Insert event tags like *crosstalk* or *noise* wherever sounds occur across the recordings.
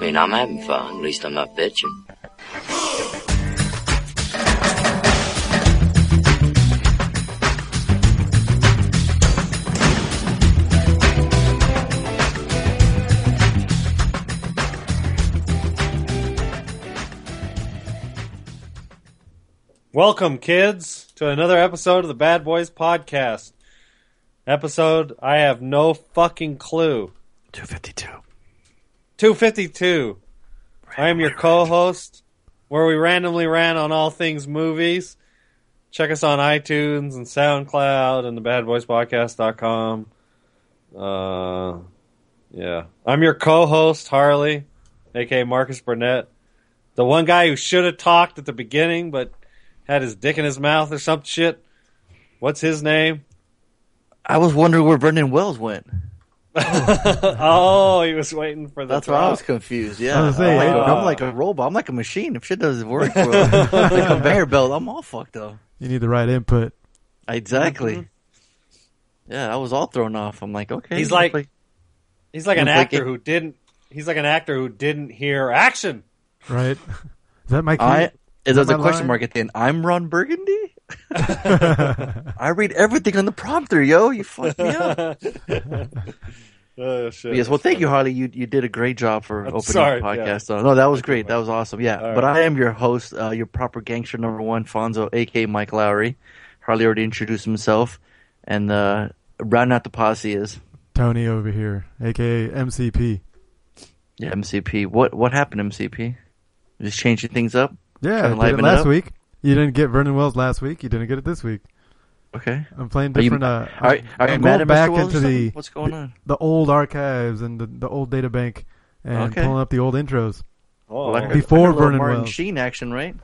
I mean, I'm having fun. At least I'm not bitching. Welcome, kids, to another episode of the Bad Boys Podcast. Episode I have no fucking clue. 252. 252. I am your co host, where we randomly ran on all things movies. Check us on iTunes and SoundCloud and the badboyspodcast.com. Uh, yeah. I'm your co host, Harley, aka Marcus Burnett. The one guy who should have talked at the beginning, but had his dick in his mouth or some shit. What's his name? I was wondering where Vernon Wells went. *laughs* oh, he was waiting for the That's why I was confused. Yeah, I was gonna say, I'm, like, uh, I'm like a robot. I'm like a machine. If shit doesn't work for the conveyor *laughs* belt, I'm all fucked up. You need the right input. Exactly. Yeah, I was all thrown off. I'm like, okay. He's like- play- He's like an Looks like actor it- who didn't. He's like an actor who didn't hear action. Right? *laughs* Is that my key? I. There's that a question line? mark at the end. I'm Ron Burgundy. I read everything on the prompter, yo. You fucked me up. Oh shit! yes. Well, thank you, Harley. You you did a great job for I'm opening sorry, the podcast. Uh, no, that was great. That was awesome. Yeah. All But. I am your host, uh, your proper gangster number one, Fonzo, aka Mike Lowrey. Harley already introduced himself, and uh, rounding out the posse is Tony over here, aka MCP. yeah MCP. What what happened, MCP? Just changing things up. Yeah, I did liven it it last up? week. You didn't get Vernon Wells last week. You didn't get it this week. Okay. I'm playing Are you, different. uh, are, I'm- are you I'm going back Mr. Wells or into the? What's going on? the old archives and the, the old data bank and Okay. pulling up the old intros. Oh, Well, Before I a Vernon Martin Wells. Sheen action, right?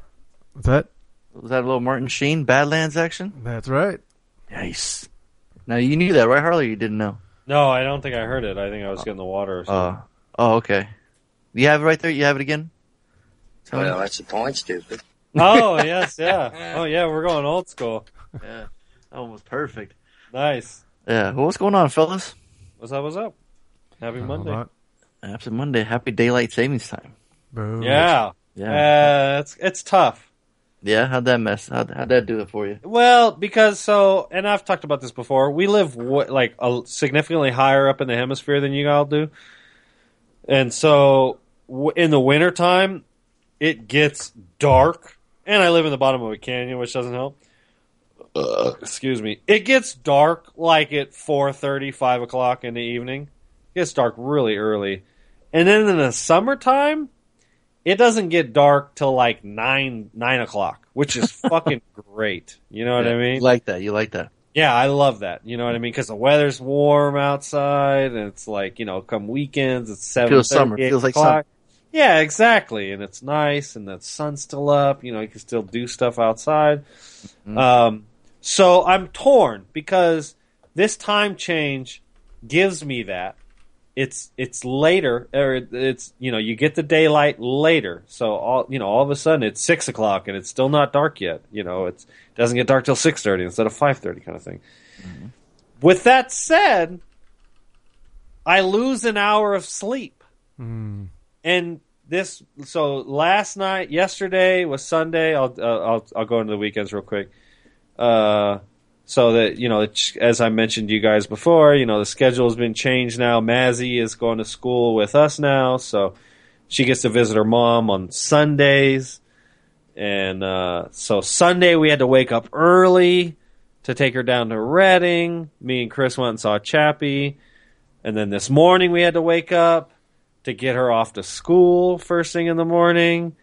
What's that? Was that a little Martin Sheen Badlands action? That's right. Nice. Now you knew that, right, Harley? You didn't know. no, I don't think I heard it. I think I was getting the water. Or something. Uh, oh, okay. You have it right there. You have it again. Tony? Well, that's the point, stupid. oh yes, yeah. Oh yeah, we're going old school. Yeah, that one was perfect. Nice. Yeah. Well, what's going on, fellas? What's up? What's up? Happy Hold Monday. on. Happy Monday. Happy daylight savings time. Boom. Yeah. Yeah. Uh, it's it's tough. yeah. How'd that mess? How'd, how'd that do it for you? Well, because so, and I've talked about this before. We live w- like a, significantly higher up in the hemisphere than you all do, and so w- in the wintertime, it gets dark. And I live in the bottom of a canyon, which doesn't help. Excuse me. It gets dark like at four thirty, five o'clock in the evening. It gets dark really early, and then in the summertime, it doesn't get dark till like nine nine o'clock, which is *laughs* fucking great. You know what I mean? You like that? You like that? yeah, I love that. You know what I mean? Because the weather's warm outside, and it's like you know, come weekends, it's seven. Feels summer. Feels like summer. Yeah, exactly, and it's nice, and the sun's still up. You know, you can still do stuff outside. Mm-hmm. Um, so I'm torn because this time change gives me that. It's it's later, or it's you know you get the daylight later. So all you know, all of a sudden it's six o'clock and it's still not dark yet. You know, it's it doesn't get dark till six thirty instead of five thirty, kind of thing. With that said, I lose an hour of sleep Mm. and this so last night yesterday was sunday i'll uh, i'll i'll go into the weekends real quick uh so that you know as i mentioned to you guys before you know the schedule has been changed now mazzy is going to school with us now so she gets to visit her mom on sundays and uh so sunday we had to wake up early to take her down to reading me and chris went and saw chappie and then this morning we had to wake up to get her off to school first thing in the morning.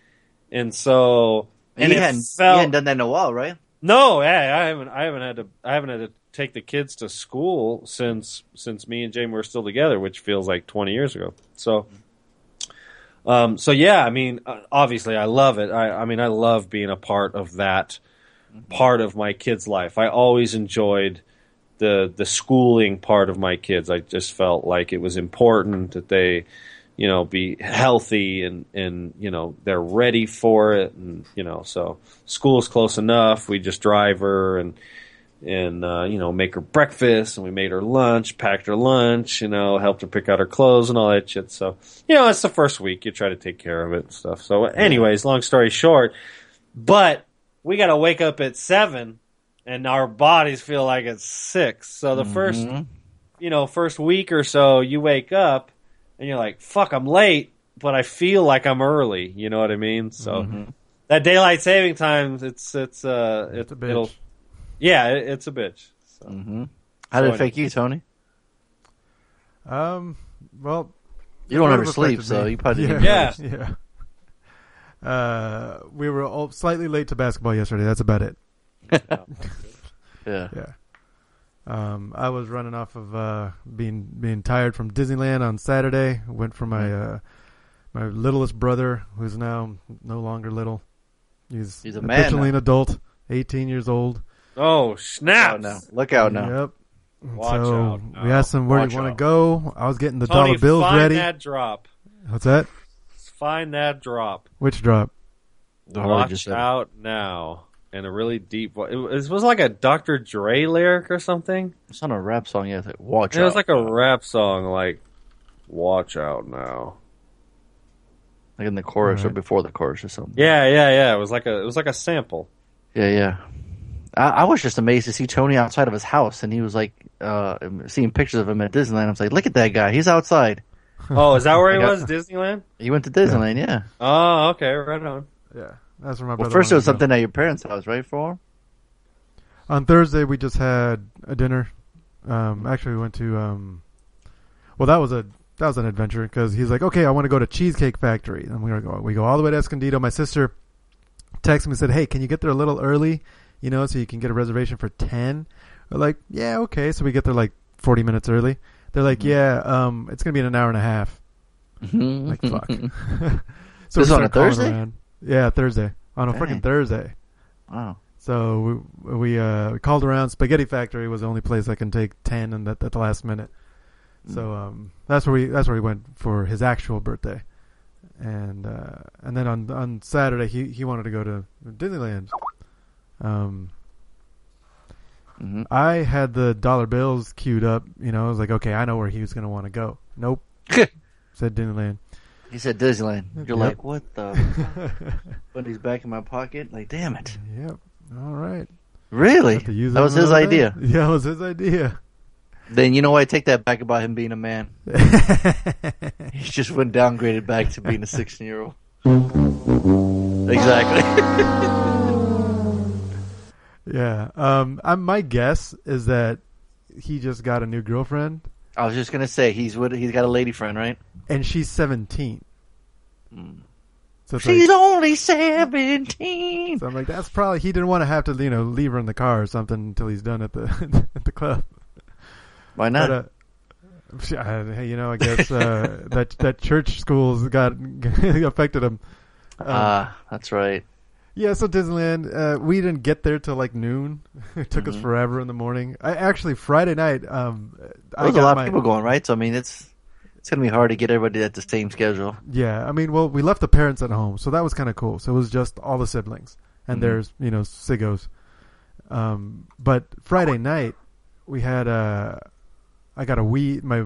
And so and you, it hadn't, felt you hadn't done that in a while, right? No, hey, I haven't I haven't had to I haven't had to take the kids to school since since me and Jamie were still together, which feels like 20 years ago. So um so yeah, I mean uh, obviously I love it. I I mean I love being a part of that part of my kids' life. I always enjoyed the the schooling part of my kids. I just felt like it was important that they, you know, be healthy and and you know they're ready for it, and you know, so school's close enough. We just drive her, and and uh, you know make her breakfast, and we made her lunch, packed her lunch, you know, helped her pick out her clothes and all that shit. So you know, it's the first week, you try to take care of it and stuff. So, anyways, long story short, but we got to wake up at seven, and our bodies feel like it's six. So the first Mhm. you know, first week or so, you wake up and you're like, fuck, I'm late, but I feel like I'm early. You know what I mean? So that daylight saving time, it's, it's, uh, it, It's a bitch. it'll, yeah, it, it's a bitch. So. Mhm. How did So it affect you, Tony? Um, well, You don't Kind ever sleep, so you probably yeah, didn't. Yeah. *laughs* yeah. Uh, we were all slightly late to basketball yesterday. That's about it. *laughs* *laughs* Yeah. Yeah. Um, I was running off of uh, being being tired from Disneyland on Saturday. Went for my uh, my littlest brother, who's now no longer little. He's, He's a man officially now. an adult, 18 years old. Oh, snap! Oh, no. Look out now. Yep. Watch so out we asked him where Watch do you want out. to go. I was getting the Tony, dollar bills find ready. that drop. What's that? Find that drop. Which drop? The Watch just said it. out now. In a really deep voice. It was, it was like a Dr. Dre lyric or something. It's not a rap song yet. It's like, Watch It was like a rap song, like, watch out now. like in the chorus or before the chorus or something. Yeah, yeah, yeah. It was like a it was like a sample. Yeah, yeah. I, I was just amazed to see Tony outside of his house, and he was like, uh, seeing pictures of him at Disneyland. I was like, look at that guy. He's outside. Oh, is that *laughs* where he got- was? Disneyland? He went to Disneyland, yeah. Oh, okay, right on. Yeah, that's where my Well, first it was something at your parents' house, right, for? On Thursday, we just had a dinner. Um, actually, we went to. Um, well, that was a that was an adventure because he's like, okay, I want to go to Cheesecake Factory, and we go we go all the way to Escondido. My sister texted me and said, hey, can you get there a little early, you know, so you can get a reservation for ten? We're like, yeah, okay. So we get there like forty minutes early. They're like, Mhm. yeah, um, it's gonna be in an hour and a half. *laughs* Like fuck. *laughs* *laughs* so This on a Thursday? around. Yeah, Thursday on a Dang. fucking Thursday. wow. So we we, uh, we called around. Spaghetti Factory was the only place I can take ten, and that at the last minute. So um, that's where we that's where we went for his actual birthday, and uh, and then on on Saturday he he wanted to go to Disneyland. Um, hmm I had the dollar bills queued up. You know, I was like, okay, I know where he was going to want to go. Nope, *laughs* said Disneyland. He said Disneyland. You're Yep. like, what the? *laughs* But he's back in my pocket. Like, damn it. yep. All right. Really? Have to use That was his idea. *laughs* Yeah, it was his idea. Then you know? I take that back about him being a man. *laughs* He just went downgraded back to being a 16 year old. Exactly. Yeah. Um. I, my guess is that he just got a new girlfriend, I was just gonna say he's with he's got a lady friend, right? and she's seventeen. Mm. So, She's like, only 17. so I'm like, that's probably he didn't want to have to, you know, leave her in the car or something until he's done at the *laughs* at the club. Why not? But, uh, uh, hey, you know, I guess uh, *laughs* that that church schools got *laughs* affected him. Um, Ah, that's right. Yeah, so Disneyland, uh, we didn't get there till like noon. *laughs* it took us Mhm. forever in the morning. I actually Friday night. Um, I There's a lot my, of people going, right? So I mean, it's it's gonna be hard to get everybody at the same schedule. Yeah, I mean, well, we left the parents at home, so that was kind of cool. So it was just all the siblings, and Mhm. there's you know siggos. Um, but Friday night we had a, I got a Wii. My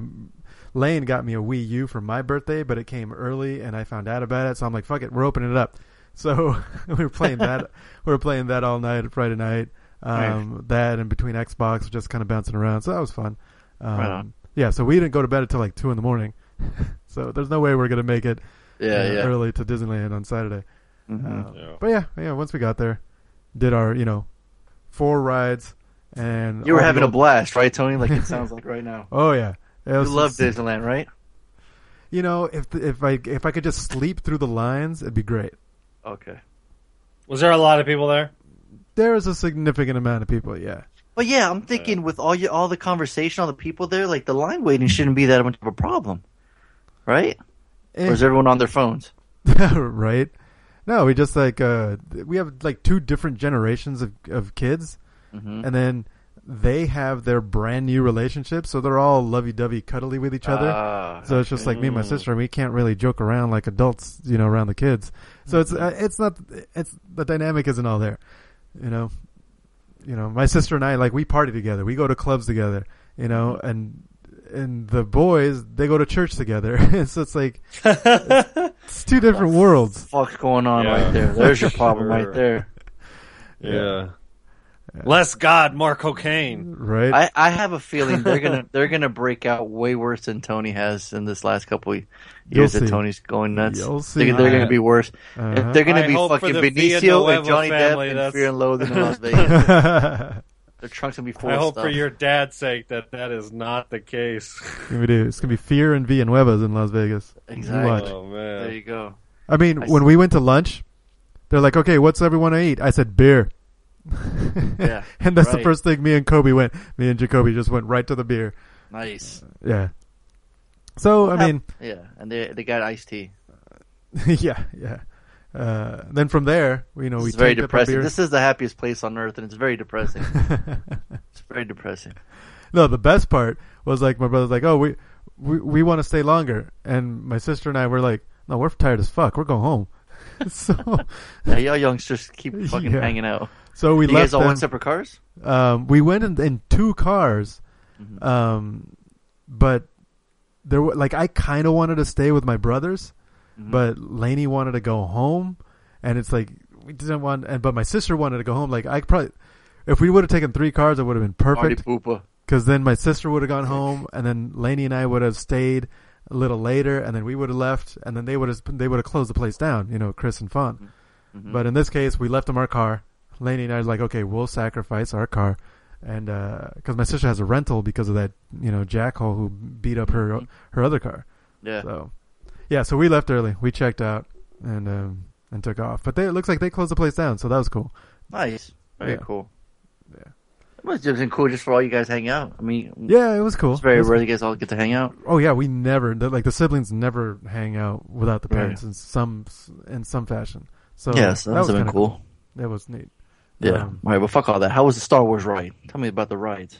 Lane got me a Wii U for my birthday, but it came early, and I found out about it. So I'm like, fuck it, we're opening it up. So *laughs* we were playing that. *laughs* we were playing that all night Friday night. Um, That and between Xbox, just kind of bouncing around. So that was fun. Um, Right. Yeah, so we didn't go to bed until like two in the morning. *laughs* so there's no way we're gonna make it Yeah, uh, yeah. early to Disneyland on Saturday. Mhm. Uh, Yeah. But yeah, yeah. Once we got there, did our you know four rides, and you were all the having a blast, right, Tony? Like it sounds like right now. Oh yeah, It You was- love Disneyland, right? You know, if if I if I could just sleep through the lines, it'd be great. Okay. Was there a lot of people there? There was a significant amount of people. Yeah. But yeah, I'm thinking with all you, all the conversation, all the people there, like the line waiting shouldn't be that much of a problem, right? Eh, Or is everyone on their phones? *laughs* right? No, we just like uh we have like two different generations of of kids, hmm and then they have their brand new relationships, so they're all lovey dovey, cuddly with each other. Ah, So it's just like me and my sister, and we can't really joke around like adults, you know, around the kids. So it's uh, it's not it's the dynamic isn't all there, you know. you know, my sister and I like we party together. We go to clubs together. You know, Mm-hmm. and and the boys they go to church together. *laughs* so it's like *laughs* it's two different worlds. Fuck's going on Yeah, right there. There's your problem sure. right there. yeah. Less God, more cocaine. Right? I, I have a feeling they're gonna they're gonna break out way worse than Tony has in this last couple of You'll years that see. Tony's going nuts. You'll see. They're, they're I- gonna be worse. Uh-huh. If they're gonna I be hope for fucking the Benicio Villanueva and Johnny family, Depp and that's- Fear and Loathing in Las *laughs* Vegas. Their trunks gonna be full I of hope stuff. for your dad's sake that that is not the case. gonna be, it's gonna be Fear and Villanuevas in Las Vegas. You Exactly. watch. Oh There man. you go. I mean, I when see. we went to lunch, they're like, "Okay, what's everyone to eat?" I said, "Beer." Yeah, *laughs* and that's the right. first thing me and Kobe went. Me and Jacoby just went right to the beer. Nice. Yeah. So I mean, Yeah, and they they got iced tea. *laughs* yeah, yeah. Uh, then from there, you know, we It's very tanked up our depressing. This is the happiest place on earth, and it's very depressing. *laughs* it's very depressing. no, the best part was like my brother's like, "Oh, we we we want to stay longer," and my sister and I were like, "No, we're tired as fuck. We're going home." *laughs* so Yeah, y'all youngsters keep fucking Yeah. hanging out. so we you left guys all them. went separate cars? Um, we went in, in two cars, Mhm. um, but there were like I kind of wanted to stay with my brothers, Mhm. but Lainey wanted to go home, and it's like we didn't want. And but my sister wanted to go home. Like I probably, if we would have taken three cars, it would have been perfect. Because then my sister would have gone *laughs* home, and then Lainey and I would have stayed a little later, and then we would have left, and then they would have they would have closed the place down. You know, Chris and Fawn. Mhm. But in this case, we left them our car. Lainey and I was like, okay, we'll sacrifice our car, and because my sister has a rental because of that, you know, jackhole who beat up her Mhm. her other car. yeah. So, yeah, so we left early. We checked out and um, and took off. But they, it looks like they closed the place down, so that was cool. Nice. Very Yeah. cool. Yeah. It must have been cool just for all you guys hang out. I mean, Yeah, it was cool. it's very It rare you guys all get to hang out. Oh yeah, we never the- like the siblings never hang out without the parents in some in some fashion. So yes, that, that was been kinda cool. That was neat. Yeah. Um, all right, well, fuck all that. How was the Star Wars ride? Tell me about the rides.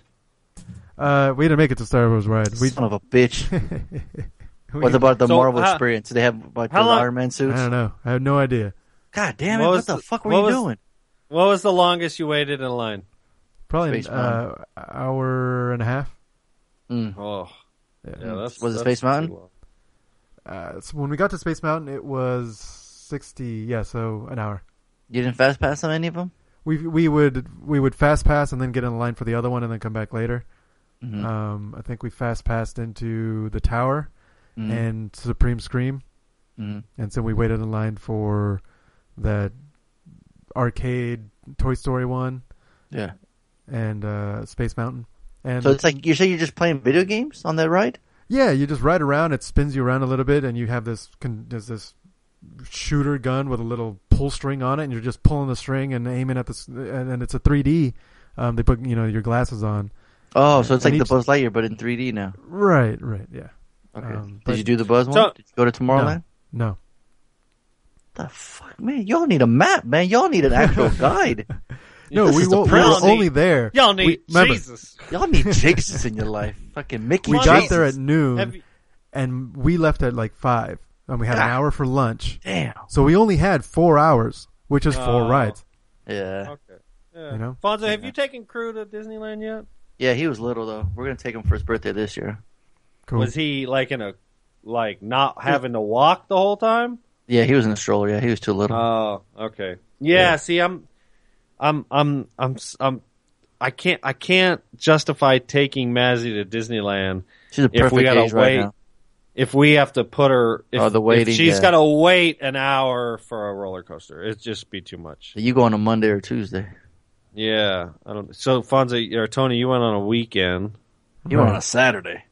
Uh, we didn't make it to Star Wars ride. We, Son of a bitch. *laughs* What about the So, Marvel how- experience? Do they have like the long- Iron Man suits? I don't know. I have no idea. God damn it! What What, was the the- fuck were what you was- doing? What was the longest you waited in line? Probably an uh, hour and a half. Mm. Oh, Yeah. yeah. That's Was it that's Space Mountain? long. Uh, so when we got to Space Mountain, it was sixty. Yeah, so an hour. You didn't fast pass on any of them? We we would we would fast pass and then get in line for the other one and then come back later. Mhm. Um, I think we fast passed into the tower Mhm. and Supreme Scream, Mhm. and so we waited in line for that arcade Toy Story one Yeah. and uh, Space Mountain. And So it's like you say you're just playing video games on that ride? yeah, you just ride around. It spins you around a little bit, and you have this con- there's this shooter gun with a little pull string on it, and you're just pulling the string and aiming at the s- and, and it's a 3D. Um, they put you know your glasses on. Oh, so it's And like the each- Buzz Lightyear, but in 3D now. Right, right, yeah. Okay. Um, Did you do the Buzz one? So- Did you go to Tomorrowland? No, The fuck, man! Y'all need a map, man. Y'all need an actual *laughs* guide. no, This we, is the we problem. were only there. Y'all need We- remember, Jesus. Y'all need Jesus in your life. Fucking Mickey. We Come got there at noon, you, and we left at like five, and we had an Ah. hour for lunch. Damn. So we only had four hours, which is four Oh. rides. Yeah. okay. Yeah. You know? Fonzo, have Yeah. you taken crew to Disneyland yet? Yeah, he was little though. We're gonna take him for his birthday this year. Cool. Was he like in a like not having to walk the whole time? Yeah, he was in a stroller. Yeah, he was too little. Oh, okay. Yeah, Yeah. see, I'm, I'm, I'm, I'm, s- I'm, I can't, I can't justify taking Mazzy to Disneyland She's a if perfect we gotta age right wait. now. If we have to put her. If, Oh, the waiting, If she's yeah. got to wait an hour for a roller coaster. It'd just be too much. You go on a Monday or Tuesday. Yeah, I don't. So, Fonzie or Tony, you went on a weekend. You went on a Saturday.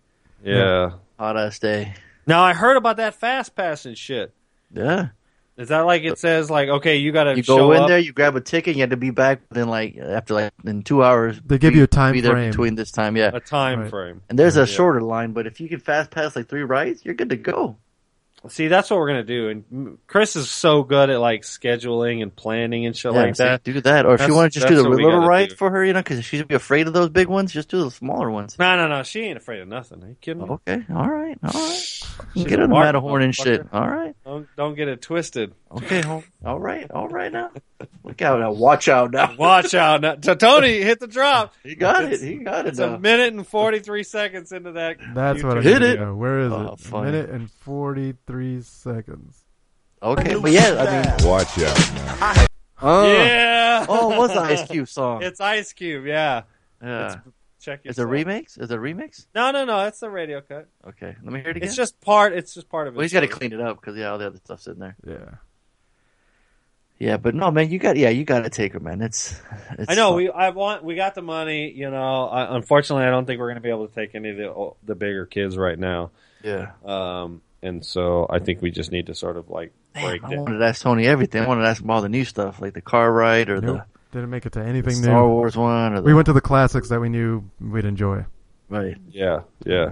Yeah. Hot ass day. Now I heard about that fast pass and shit. Yeah. Is that like it says like okay, you got to You show go in up? there, you grab a ticket, you have to be back within like after like in two hours. They give be- you a time be there frame. between this time, yeah. a time Right. frame. And there's a Yeah. shorter line, but if you can fast pass like three rides, you're good to go. See, that's what we're gonna do. And Chris is so good at like scheduling and planning and shit Yeah, like so that. Do that, or if you want to just do the little right do. for her, you know, because she's gonna be afraid of those big ones. Just do the smaller ones. No, no, no. She ain't afraid of nothing. Are you kidding me? Okay, all right, all right. You She's can get a on the mark, Matterhorn and shit. All right, Don't don't get it twisted. okay, all right, all right now. *laughs* Look out now! Watch out now! Watch out! Now, T- Tony hit the drop. He got It's- it. He got it. It's a minute and forty three seconds into that. That's what I Hit it. know. Where is Oh, it? funny. Minute and forty-three seconds. Okay, but yeah, I mean, Watch out now. oh, Yeah. oh, it was the Ice Cube song. It's Ice Cube. Yeah. yeah. Check It's a remix. Is it a remix? No, no, no. It's a radio cut. Okay, let me hear it again. It's just part. It's just part of it. well, he's got to clean it up because yeah, all the other stuff's in there. Yeah. Yeah, but no, man, you got yeah, you got to take her, man. It's, it's I know fun. we. I want. We got the money. You know. I, unfortunately, I don't think we're going to be able to take any of the the bigger kids right now. yeah. Um, and so I think we just need to sort of like break Man, I down. wanted to ask Tony everything. I wanted to ask him all the new stuff, like the car ride or Nope. Didn't make it to the, the anything Star new. Wars one. Or the, We went to the classics that we knew we'd enjoy. right. Yeah. Yeah.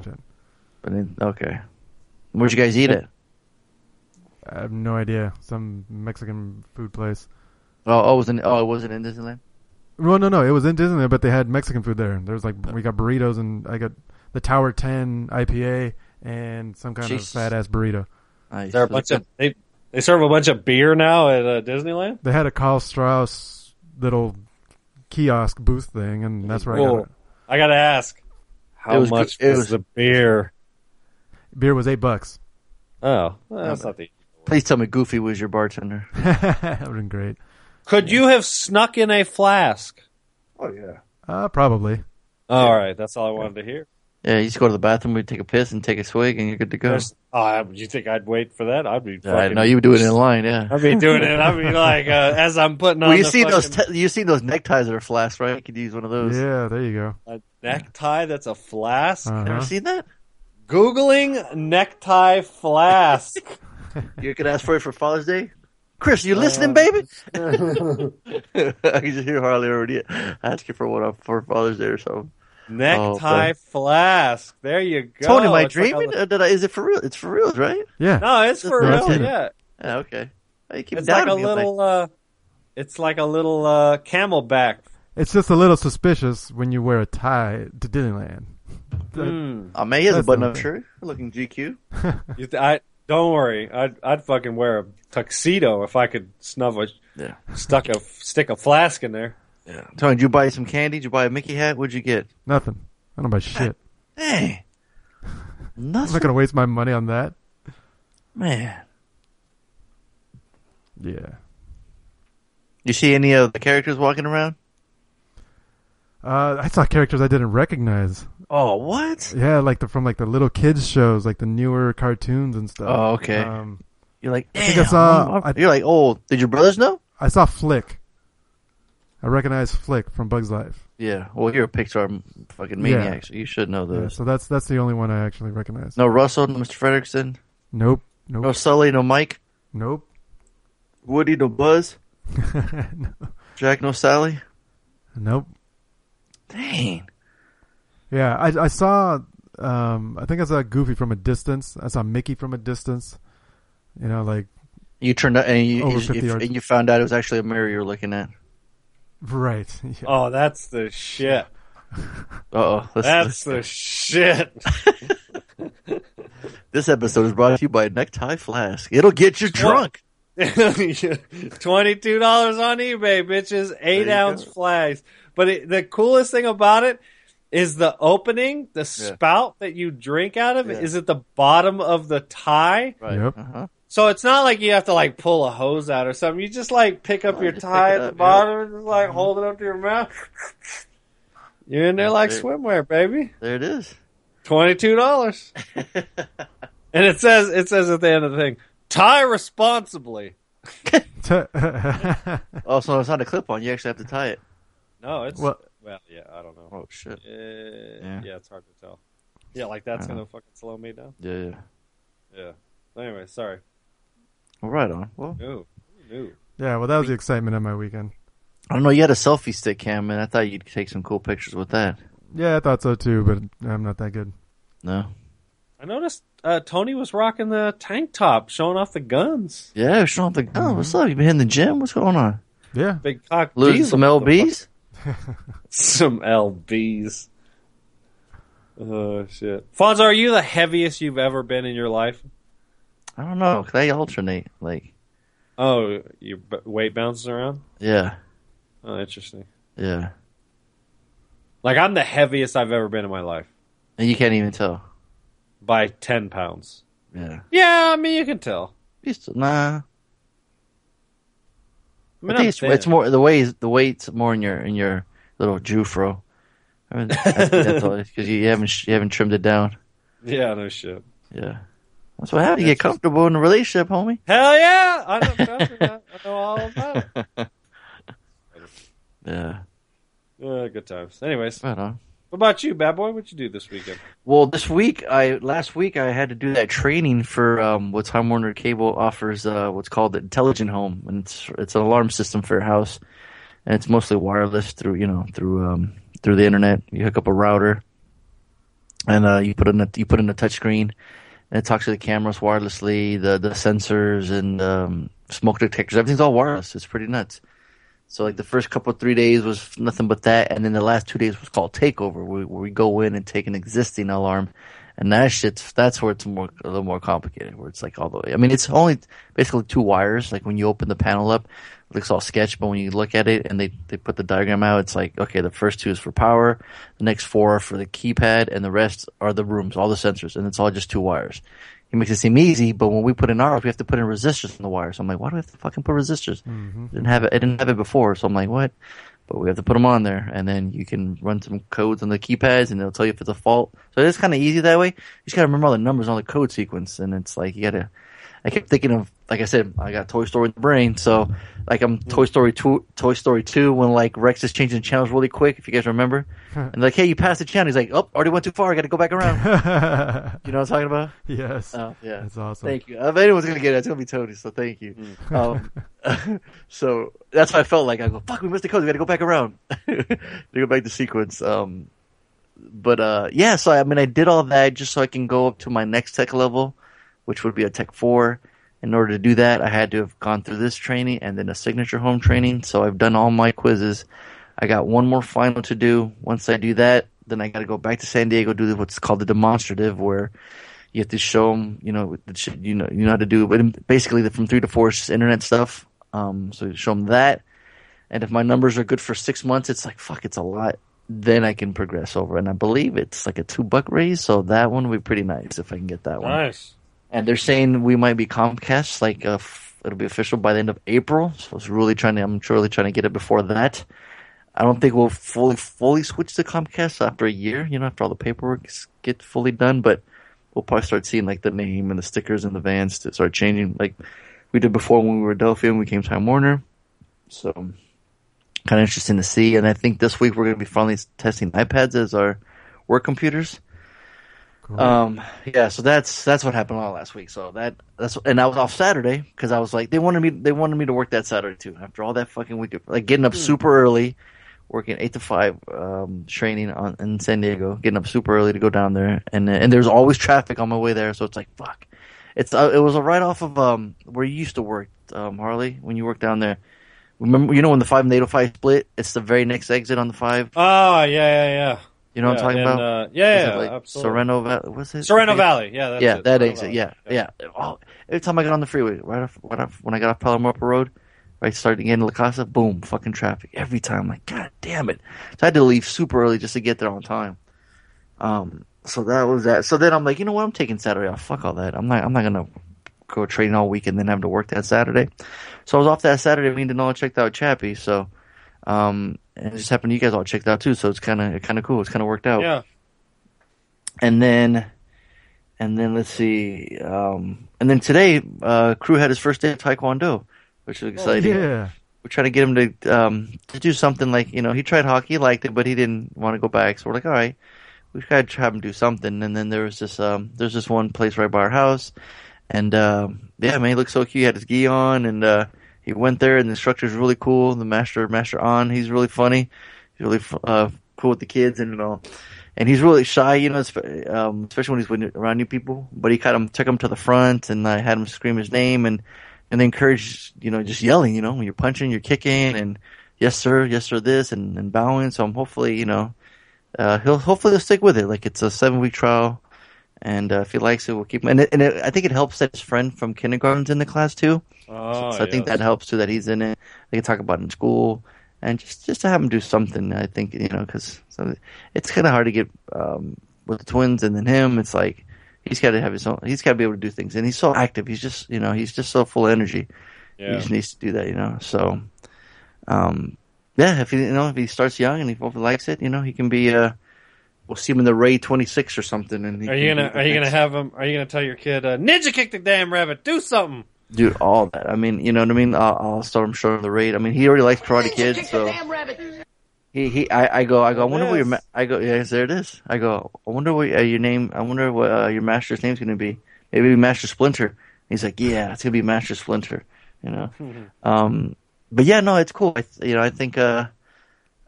But then, okay, where'd you guys eat it? I have no idea. Some Mexican food place. Oh, oh, it was in oh, it wasn't in Disneyland. Well, no, no, it was in Disneyland, but they had Mexican food there. There was like we got burritos and I got the Tower Ten IPA and some kind Jesus. of fat ass burrito. Nice. Is there a bunch of they they serve a bunch of beer now at uh, Disneyland? They had a Karl Strauss little kiosk booth thing, and that's where I got it. I gotta ask, how was much good- was, was- the beer? Beer was eight bucks. Oh, well, that's not the. Please tell me Goofy was your bartender. *laughs* that would have been great. Could you have snuck in a flask? Oh yeah. Uh, probably. All right, that's all I wanted to hear. Yeah, you just go to the bathroom, we take a piss, and take a swig, and you're good to go. There's- Oh, you think I'd wait for that? I'd be. Yeah, I fucking- know you would do it in line. Yeah. I'd be doing it. I'd be like, uh, *laughs* as I'm putting on. Well, you the see those te- you see those neckties that are flasks, right? You could use one of those. Yeah, there you go. a necktie that's a flask. Uh-huh. Ever seen that? Googling necktie flask. *laughs* *laughs* You could ask for it for Father's Day. Chris, you listening, baby? I can just hear Harley already asking for one for Father's Day or something. Necktie okay. flask. There you go. Tony, am I It's dreaming? a- or I, is it for real? It's for real, right? Yeah. no, it's for That's real. it. Yeah, Yeah, okay. You keep it's like a doubting me. Little. Uh, it's like a little uh, camelback. It's just a little suspicious when you wear a tie to Disneyland. Mm. Oh man, he has a That's button-up not- shirt, looking GQ. *laughs* You th- I don't worry. I'd I'd fucking wear a tuxedo if I could snuff a Yeah. stuck a stick a flask in there. Yeah. Tony, did you buy some candy? Did you buy a Mickey hat? What'd you get? Nothing. I don't buy shit. Hey, Nothing. I'm not gonna waste my money on that. man. Yeah. You see any of the characters walking around? Uh, I saw characters I didn't recognize. Oh, what? Yeah, like the from like the little kids shows, like the newer cartoons and stuff. Oh, okay. Um, You're like, I think I damn, saw- I'm- I'm- I- you're like, oh, did your brothers know? I saw Flick. I recognize Flick from Bug's Life. Yeah. Well, you're a Pixar fucking Yeah. maniac, so you should know Yeah, those. so that's that's the only one I actually recognize. No Russell, no Mr. Fredricksen, Nope. no Nope. Sully, no Mike, Nope. Woody, no Buzz, *laughs* No. Jack, no Sally. Nope. Dang. Yeah, I I saw. Um, I think I saw Goofy from a distance. I saw Mickey from a distance. You know, like You turned out and you, Over if- yards. and you found out it was actually a mirror you were looking at. Right. *laughs* Yeah. Oh, that's the shit. Uh oh. *laughs* That's the shit. *laughs* This episode is brought to you by Necktie Flask. It'll get you drunk. Twenty-two dollars on eBay, bitches. Eight ounce go. flags. But it, the coolest thing about it is the opening, the spout that you drink out of Yeah. is at the bottom of the tie. Right. Yep. Uh-huh. So it's not like you have to like pull a hose out or something. You just like pick up Oh, your tie at it the up, bottom and just like hold it up to your mouth. *laughs* You're in there like That's it. swimwear, baby. There it is. Twenty-two dollars. *laughs* And it says it says at the end of the thing, tie responsibly. *laughs* oh, so it's not a clip on. You actually have to tie it. No, it's Well- well, yeah, I don't know. Oh, shit. Uh, yeah. it's hard to tell. Yeah, like that's Uh-huh. gonna fucking slow me down. Yeah, yeah. Yeah. Anyway, sorry. Well, right on. Well, No, no. yeah. Well, that was the excitement of my weekend. I don't know. You had a selfie stick cam, and I thought you'd take some cool pictures with that. Yeah, I thought so too, but I'm not that good. No. I noticed uh, Tony was rocking the tank top, showing off the guns. Yeah, showing off the gun. What's up? You been hitting the gym? What's going on? Yeah. Big cock. Losing diesel. some lbs? *laughs* Some lbs. Oh shit, Fonzo, are you the heaviest you've ever been in your life? I don't know. They alternate. Like, Oh, your b- weight bounces around. yeah, Oh, interesting. yeah. Like I'm the heaviest I've ever been in my life And you can't even tell. by ten pounds. Yeah. Yeah, I mean you can tell. You still, nah. I mean, I think it's, it's more the weight. The weight's more in your in your little Jufro. I mean, that's because you haven't you haven't trimmed it down. *laughs* Yeah, no shit. Yeah, that's what happens. You get comfortable in a relationship, homie. Hell yeah, I know. I know all about it. *laughs* Yeah, Uh, good times. Anyways, right on. what about you, bad boy? What'd you do this weekend? Well, this week I last week I had to do that training for um, what Time Warner Cable offers. Uh, what's called the Intelligent Home, and it's it's an alarm system for your house, and it's mostly wireless through you know through um, through the internet. You hook up a router, and uh, you put in a you put in a touch screen, and it talks to the cameras wirelessly, the the sensors and um, smoke detectors. Everything's all wireless. It's pretty nuts. So like the first couple three days was nothing but that, and then the last two days was called takeover, where, where we go in and take an existing alarm, and that shit's that's where it's more a little more complicated. Where it's like all the way. I mean, it's only basically two wires. Like when you open the panel up, looks all sketch, but when you look at it and they they put the diagram out, it's like okay, the first two is for power, the next four are for the keypad, and the rest are the rooms, all the sensors, and it's all just two wires. He makes it seem easy, but when we put in ours, we have to put in resistors in the wire. So I'm like, why do we have to fucking put resistors? Mm-hmm. Didn't have it. I didn't have it before, so I'm like, what? But we have to put them on there, and then you can run some codes on the keypads, and it'll tell you if it's a fault. So it's kind of easy that way. You just gotta remember all the numbers on the code sequence, and it's like you gotta. I kept thinking of, like I said, I got Toy Story in the brain, so like I'm Toy Story two, Toy Story two, when like Rex is changing channels really quick, if you guys remember, *laughs* and like, hey, you passed the channel. He's like, oh, already went too far. I got to go back around. *laughs* You know what I'm talking about? yes. Oh, yeah. That's awesome. Thank you. If anyone's gonna get it, it's gonna be Tony. So thank you. Um, *laughs* so that's what I felt like. I go, fuck, we missed the code. We got to go back around. to go back to sequence. Um, but uh, yeah. So I mean, I did all that just so I can go up to my next tech level, which would be a tech four. In order to do that, I had to have gone through this training and then a signature home training. So I've done all my quizzes. I got one more final to do. Once I do that, then I got to go back to San Diego do what's called the demonstrative, where you have to show them, you know, you know, you know how to do. But basically, from three to four just internet stuff. Um, so you show them that, and if my numbers are good for six months, it's like fuck, it's a lot. Then I can progress over, and I believe it's like a two buck raise. So that one would be pretty nice if I can get that one. Nice. And they're saying we might be Comcast, like uh, it'll be official by the end of April. So I was really trying to, I'm really trying to get it before that. I don't think we'll fully fully switch to Comcast after a year. You know, after all the paperwork get fully done, but we'll probably start seeing like the name and the stickers and the vans to start changing, like we did before when we were Adelphia and we came Time Warner. So, kind of interesting to see. And I think this week we're going to be finally testing iPads as our work computers. Cool. Um, yeah, so that's that's what happened all last week. So that that's and I was off Saturday because I was like they wanted me they wanted me to work that Saturday too. After all that fucking week, of, like getting up super early, working eight to five, um, training on in San Diego, getting up super early to go down there, and and there's always traffic on my way there. So it's like fuck. It's uh, it was a right off of um where you used to work, um, Harley, when you worked down there. Remember, you know when the five and eight oh five split, it's the very next exit on the five. Oh yeah, yeah, yeah. You know what I'm talking and, about? Uh, yeah, yeah, like absolutely. Sorrento Valley. What's it? Sorrento Valley. Yeah, that's yeah, it. that exit. Valley. Yeah, yeah. Oh, every time I got on the freeway, right off, right off when I got off Palomar Road, right, starting to La Costa, boom, fucking traffic every time. I'm like, God damn it! So I had to leave super early just to get there on time. Um, so that was that. So then I'm like, you know what? I'm taking Saturday off. Fuck all that. I'm not. I'm not gonna go training all week and then have to work that Saturday. So I was off that Saturday. We didn't all checked out Chappie. So, um, and it just happened you guys all checked out too. So it's kind of kind of cool. It's kind of worked out Yeah. and then and then let's see um and then today uh crew had his first day of taekwondo which was exciting yeah. we're trying to get him to um to do something like you know he tried hockey he liked it but he didn't want to go back so we're like all right we've got to have him do something and then there was this um there's this one place right by our house and um yeah man he looked so cute he had his gi on and uh he went there and the instructor's really cool the master master on he's really funny he's really uh cool with the kids and all and he's really shy, you know, um, especially when he's around new people. But he kind of took him to the front, and I had him scream his name, and and they encourage, you know, just yelling, you know, when you're punching, you're kicking, and yes sir, yes sir, this, and, and bowing. So I'm hopefully, you know, uh, he'll hopefully he'll stick with it. Like it's a seven week trial, and uh, if he likes it, we'll keep him. And, it, and it, I think it helps that his friend from kindergarten's in the class too. Oh, so I think yes. that helps too that he's in it. They can talk about it in school, and just just to have him do something. I think you know because it's kind of hard to get um, with the twins and then him. It's like he's got to have his own. He's got to be able to do things, and he's so active. He's just you know he's just so full of energy. He just needs to do that, you know. So, um, yeah, if he you know if he starts young and he likes it, you know, he can be. Uh, we'll see him in the Ray twenty six or something. And he Are you gonna be the Are you gonna have him? Are you gonna tell your kid, uh, "Ninja kick the damn rabbit, do something"? do all that? I mean, you know what I mean. I'll, I'll start him showing the raid. I mean, he already likes Karate Kid, so. He, he, I, I go, I go. I wonder what your, ma- I go. Yes, there it is. I go. I wonder what uh, your name. I wonder what uh, your master's name's gonna be. Maybe Master Splinter. He's like, yeah, it's gonna be Master Splinter. You know. um, but yeah, no, it's cool. I, you know, I think, uh,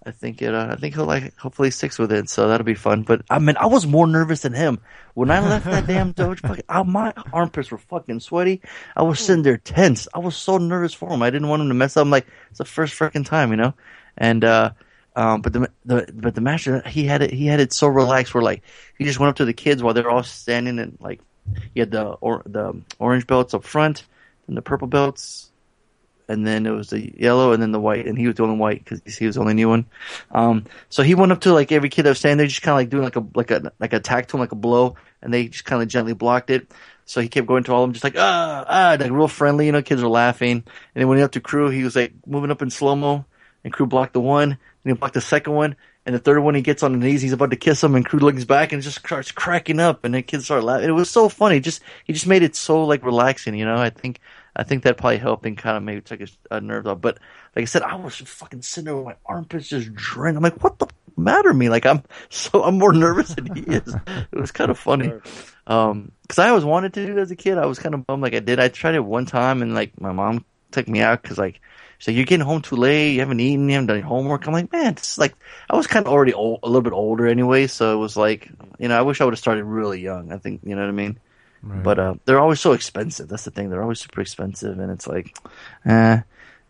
I think it. Uh, I think he'll like. Hopefully, he sticks with it. So that'll be fun. But I mean, I was more nervous than him when I left that damn *laughs* dojo. Fucking, uh, my armpits were fucking sweaty. I was sitting there tense. I was so nervous for him. I didn't want him to mess up. I'm like, it's the first freaking time, you know. And uh, um, but the the but the master he had it he had it so relaxed. Where like he just went up to the kids while they're all standing and like he had the or the orange belts up front and the purple belts and then it was the yellow and then the white, and he was the only white because he was the only new one. Um, so he went up to like every kid that was standing there, just kind of like doing like a like a like a attack to him, like a blow, and they just kind of gently blocked it. So he kept going to all of them, just like ah ah, like real friendly, you know. Kids were laughing, and then when he went up to crew, he was like moving up in slow mo, and crew blocked the one, and he blocked the second one. And the third one, he gets on his knees. He's about to kiss him, and Crew looks back and just starts cracking up. And the kids start laughing. It was so funny. Just he just made it so like relaxing. You know, I think I think that probably helped and kind of maybe took his uh, nerves off. But like I said, I was fucking sitting there with my armpits just drained. I'm like, what the matter me? Like I'm *laughs* so I'm more nervous than he is. It was kind of funny. Um, cause I always wanted to do it as a kid. I was kind of bummed like I did. I tried it one time and like my mom took me out cause like, she's like, you're getting home too late. You haven't eaten. You haven't done your homework. I'm like, man, this is like, I was kind of already old, a little bit older anyway. So it was like, you know, I wish I would have started really young. I think, you know what I mean? Right. But uh, they're always so expensive. That's the thing. They're always super expensive, and it's like, eh.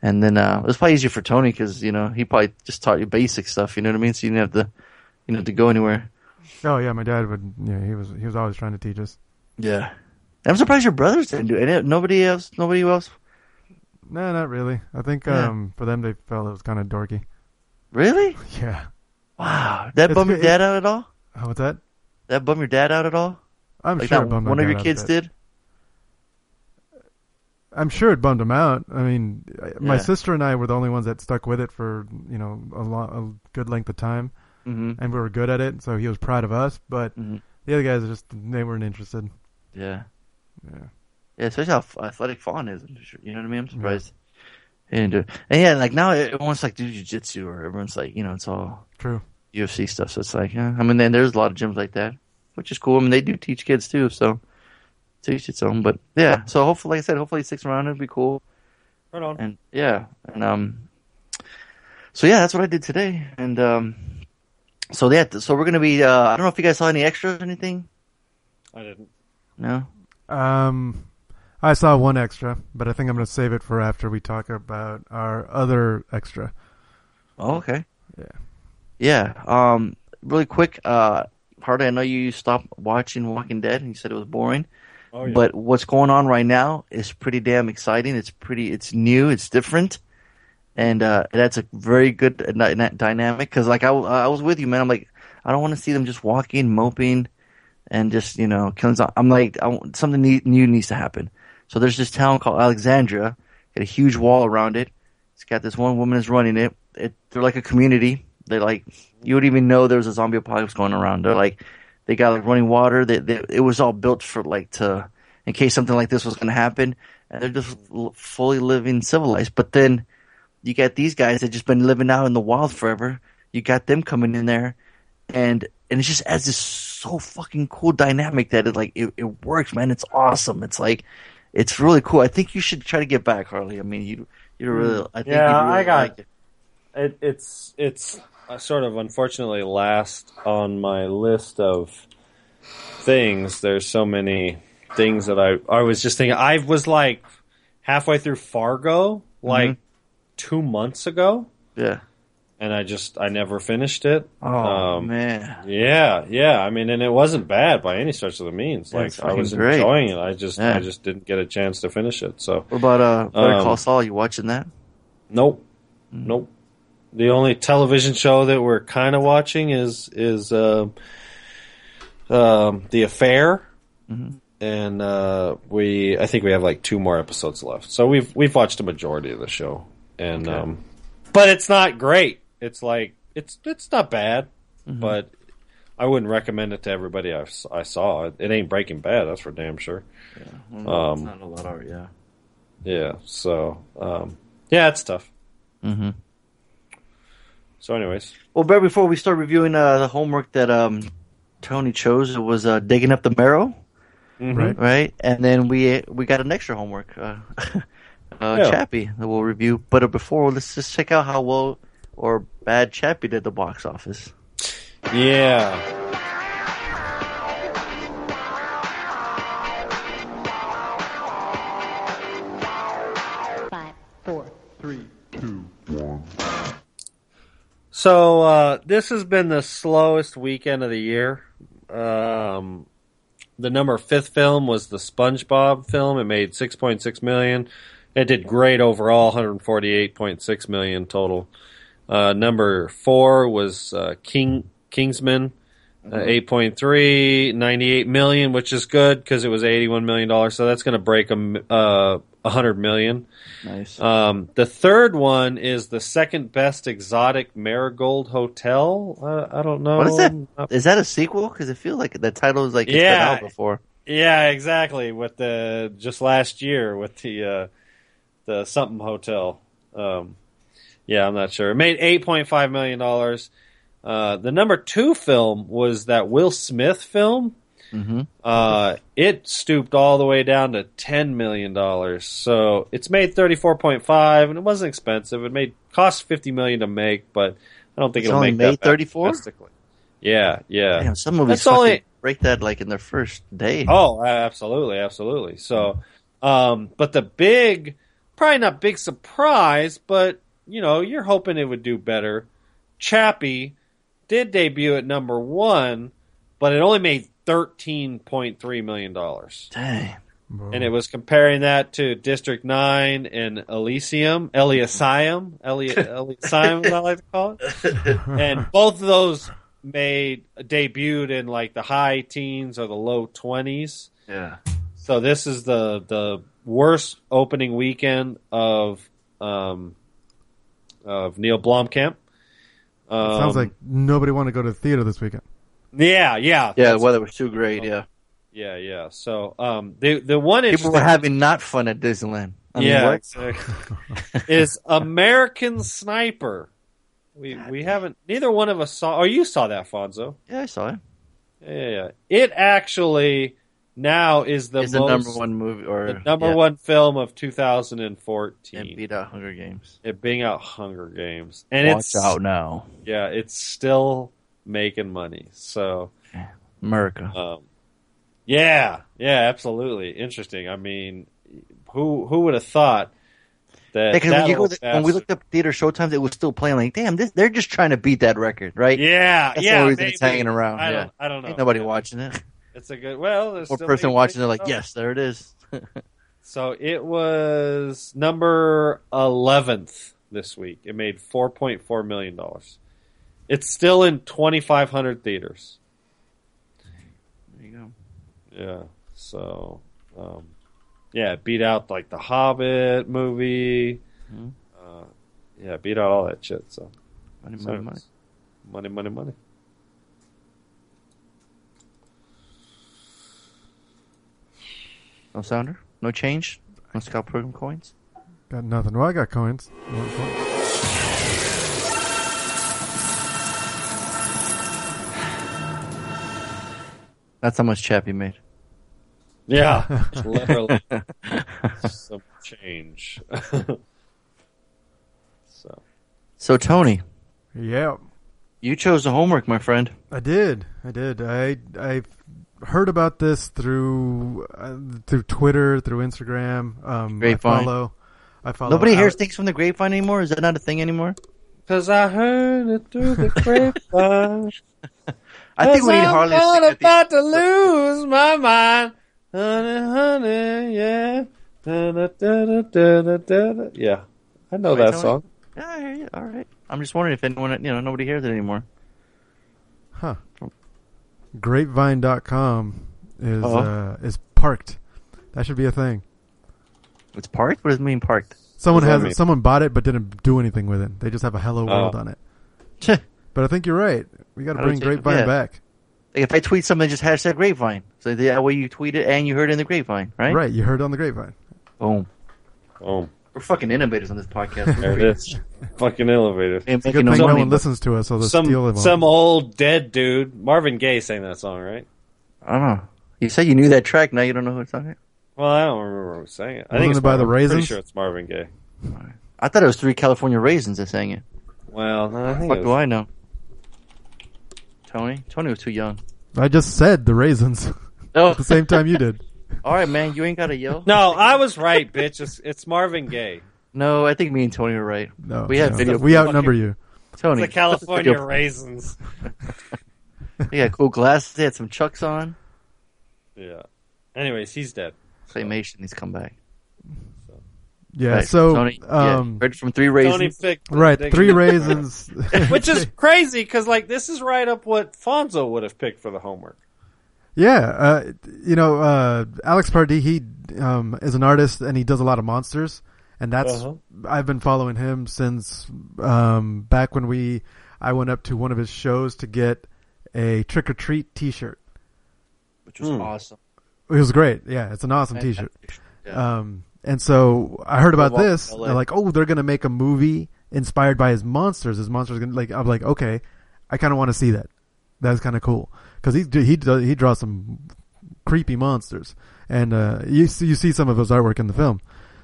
And then uh, it was probably easier for Tony because you know he probably just taught you basic stuff. You know what I mean? So you didn't have to, you know, to go anywhere. oh yeah, my dad would. Yeah, he was. He was always trying to teach us. Yeah. I'm surprised your brothers didn't do it. Nobody else. Nobody else. No, not really. I think Yeah. um, for them, they felt it was kind of dorky. Really? *laughs* Yeah. Wow. That It's bum your dad out at all? Oh, what's that? That bum your dad out at all? I'm Like sure bummed one of your kids did. I'm sure it bummed him out. I mean, my sister and I were the only ones that stuck with it for you know a, long, a good length of time, Mm-hmm. and we were good at it. So he was proud of us. But Mhm. the other guys just they weren't interested. Yeah. Yeah. Yeah, especially how athletic Fawn is. You know what I mean? I'm surprised. Do it. And yeah, like now everyone's like do jujitsu or everyone's like, you know, it's all True. UFC stuff. So it's like, yeah. I mean, then there's a lot of gyms like that, which is cool. I mean, they do teach kids too, so teach its own. But yeah, so hopefully, like I said, hopefully he sticks around. It'd be cool. Right on. And yeah, and um, so yeah, that's what I did today. And um, so yeah, so we're gonna be. Uh, I don't know if you guys saw any extras or anything. I didn't. No. Um, I saw one extra, but I think I'm going to save it for after we talk about our other extra. Oh, okay. Yeah. Yeah. Um, really quick. Uh, Hardy, I know you stopped watching Walking Dead and you said it was boring. Oh yeah. But what's going on right now is pretty damn exciting. It's pretty, it's new, it's different, and uh, that's a very good dynamic. Because like I, I was with you, man. I'm like, I don't want to see them just walking, moping, and just you know killing. I'm like, I something new needs to happen. So there's this town called Alexandria. Got a huge wall around it. It's got this one woman is running it. it they're like a community. They're like, you would even know there was a zombie apocalypse going around. They're like, they got like running water. They, they, it was all built for like to, in case something like this was going to happen. And they're just l- fully living civilized. But then you got these guys that just been living out in the wild forever. You got them coming in there, and and it just adds this so fucking cool dynamic that it like it, it works, man. It's awesome. It's like it's really cool. I think you should try to get back, Harley. I mean, you you really, I think Yeah, really I got- like it. It, it's it's uh, sort of unfortunately last on my list of things. There's so many things that I I was just thinking. I was like halfway through Fargo like Mhm. two months ago, Yeah. and I just I never finished it. Oh Um, man. Yeah, yeah. I mean, and it wasn't bad by any stretch of the means. Yeah, Like I was great. enjoying it. I just Yeah. I just didn't get a chance to finish it. So What about uh Better Um, Call Saul? You watching that? nope, Mm. nope. The only television show that we're kind of watching is is uh, um, the affair, Mhm. and uh, we I think we have like two more episodes left. So we've we've watched a majority of the show, and Okay. um, but it's not great. It's like it's it's not bad, Mhm. but I wouldn't recommend it to everybody I, I saw. It, it ain't Breaking Bad, that's for damn sure. Well, Um, not a lot of yeah. Yeah, so um, yeah, it's tough. Mm-hmm. So, anyways, Well, Bear, before we start reviewing uh, the homework that um, Tony chose, it was uh, digging up the marrow, Mhm. Right. right? And then we we got an extra homework, uh, *laughs* uh, Yeah. Chappie, that we'll review. But uh, before, let's just check out how well or bad Chappie did at the box office. yeah. Five, four, So uh, this has been the slowest weekend of the year. Um, the number fifth film was the SpongeBob film. It made six point six million. It did great overall, one hundred forty eight point six million total. Uh, number four was uh, King Kingsman, uh, 8.3, 98 million, which is good because it was eighty one million dollars. So that's going to break a uh, hundred million. Nice. Um, the third one is the second best exotic Marigold Hotel. Uh, I don't know. what is that? Is that a sequel? Because I feel like the title is like it's Yeah. been out before. Yeah, exactly. With the just last year with the uh, the something hotel. Um, yeah, I'm not sure. It made eight point five million dollars. Uh, the number two film was that Will Smith film. Mm-hmm. Uh, it stooped all the way down to ten million dollars. So it's made thirty four point five, and it wasn't expensive. It made cost fifty million to make, but I don't think It's it'll only make made 34? domestically. Yeah, yeah. Damn, some movies That's only- break that like in their first day. Oh, absolutely, absolutely. So, um, but the big, probably not big surprise, but you know, you're hoping it would do better. Chappie did debut at number one, but it only made thirteen point three million dollars, Dang. and it was comparing that to District Nine and Elysium, Elysium, Eli- *laughs* Elysium, as I like to call it *laughs* and both of those made debuted in like the high teens or the low twenties. Yeah. So this is the the worst opening weekend of um, of Neil Blomkamp. Um, Sounds like nobody wanted to go to the theater this weekend. Yeah, yeah, Yeah, the weather was too great. Yeah, yeah, yeah. So um, the the one people interesting were having not fun at Disneyland. I mean, yeah what? exactly. is American Sniper. We we haven't neither one of us saw. Oh, you saw that, Fonzo? yeah, I saw it. Yeah, yeah, yeah. It actually now is the it's the most, number one movie or the number yeah, one film of and 2014. beat out Hunger Games. It being out Hunger Games, and Watch it's out now, yeah, it's still making money. So, America. um, yeah, yeah, absolutely interesting. I mean, who who would have thought that? Because when, when we looked up theater showtimes, it was still playing. Like, damn, this, they're just trying to beat that record, right? yeah, That's the yeah, only reason it's hanging around, I yeah. don't, I don't know. Ain't nobody Yeah. watching it. It's a good. Well, there's Or person watching it, like, yes, there it is. *laughs* So it was number 11th this week. It made $4.4 million. It's still in 2,500 theaters. There you go. Yeah. So, um, yeah, it beat out like the Hobbit movie. Mhm. Uh, yeah, beat out all that shit. So, Money, so money, money. money, money, money. No sounder, no change, no scalp program coins. Got nothing. Well, I got coins. You want coins? That's how much Chappie made. Yeah, *laughs* literally *laughs* some change. *laughs* so, So Tony, Yeah. You chose the homework, my friend. I did. I did. I I heard about this through uh, through Twitter, through Instagram. Um, I Grapevine. follow. I follow. Nobody hears things from the grapevine anymore. Is that not a thing anymore? Cause I heard it through the grapevine. *laughs* I think we need Harley. to I'm sing at the- about to lose my mind, honey, honey, yeah. Da, da, da, da, da, da, da, da. Yeah, I know Wait, that Tony? song. Yeah, I hear you. All right. I'm just wondering if anyone, you know, nobody hears it anymore. Huh. Grapevine.com is Uh-huh. uh, is parked. That should be a thing. It's parked. What does it mean parked? Someone has mean? someone bought it but didn't do anything with it. They just have a hello Oh. world on it. But I think you're right. We got to bring Grapevine yeah. back. if I tweet something, just hashtag grapevine. So that way you tweet it and you heard it in the grapevine, right? Right. You heard it on the Grapevine. Boom. Oh, We're fucking innovators on this podcast. there it is. *laughs* Fucking elevator. Ain't It's a good thing no one listens to us, so Some steal some old dead dude. Marvin Gaye sang that song, right? I don't know. You said you knew that track. Now you don't know who it's talking. Well, I don't remember who sang it. I Wasn't think it's it by the raisins. I'm Pretty Raisins? sure it's Marvin Gaye. I thought it was three California raisins that sang it. Well, no, I think Fuck it do was, I know? Tony. Tony was too young. I just said the raisins *laughs* Oh, at the same time you did. *laughs* all right, man. You ain't got to yell. No, I was right, bitch. It's, it's Marvin Gaye. No, I think me and Tony were right. No, We had no. video- We outnumber you. Tony. The California raisins. *laughs* They had cool glasses. They had some chucks on. Yeah. Anyways, he's dead. Claymation. He's come back. Yeah. Right, So, Tony, yeah, um, read from three raisins. Tony picked right, three raisins. *laughs* which is *laughs* crazy because like this is right up what Fonzo would have picked for the homework. Yeah, uh, you know, uh, Alex Pardee, he um, is an artist and he does a lot of monsters, and that's Uh-huh. I've been following him since um, back when we I went up to one of his shows to get a trick or treat T-shirt. which was Hmm. awesome. It was great. Yeah, it's an awesome T-shirt. Yeah. Um, and so I heard about this. LA. Like, oh, they're gonna make a movie inspired by his monsters. His monsters gonna like. I'm like, okay, I kind of want to see that. That's kind of cool because he he he draws some creepy monsters, and uh, you see, you see some of his artwork in the film.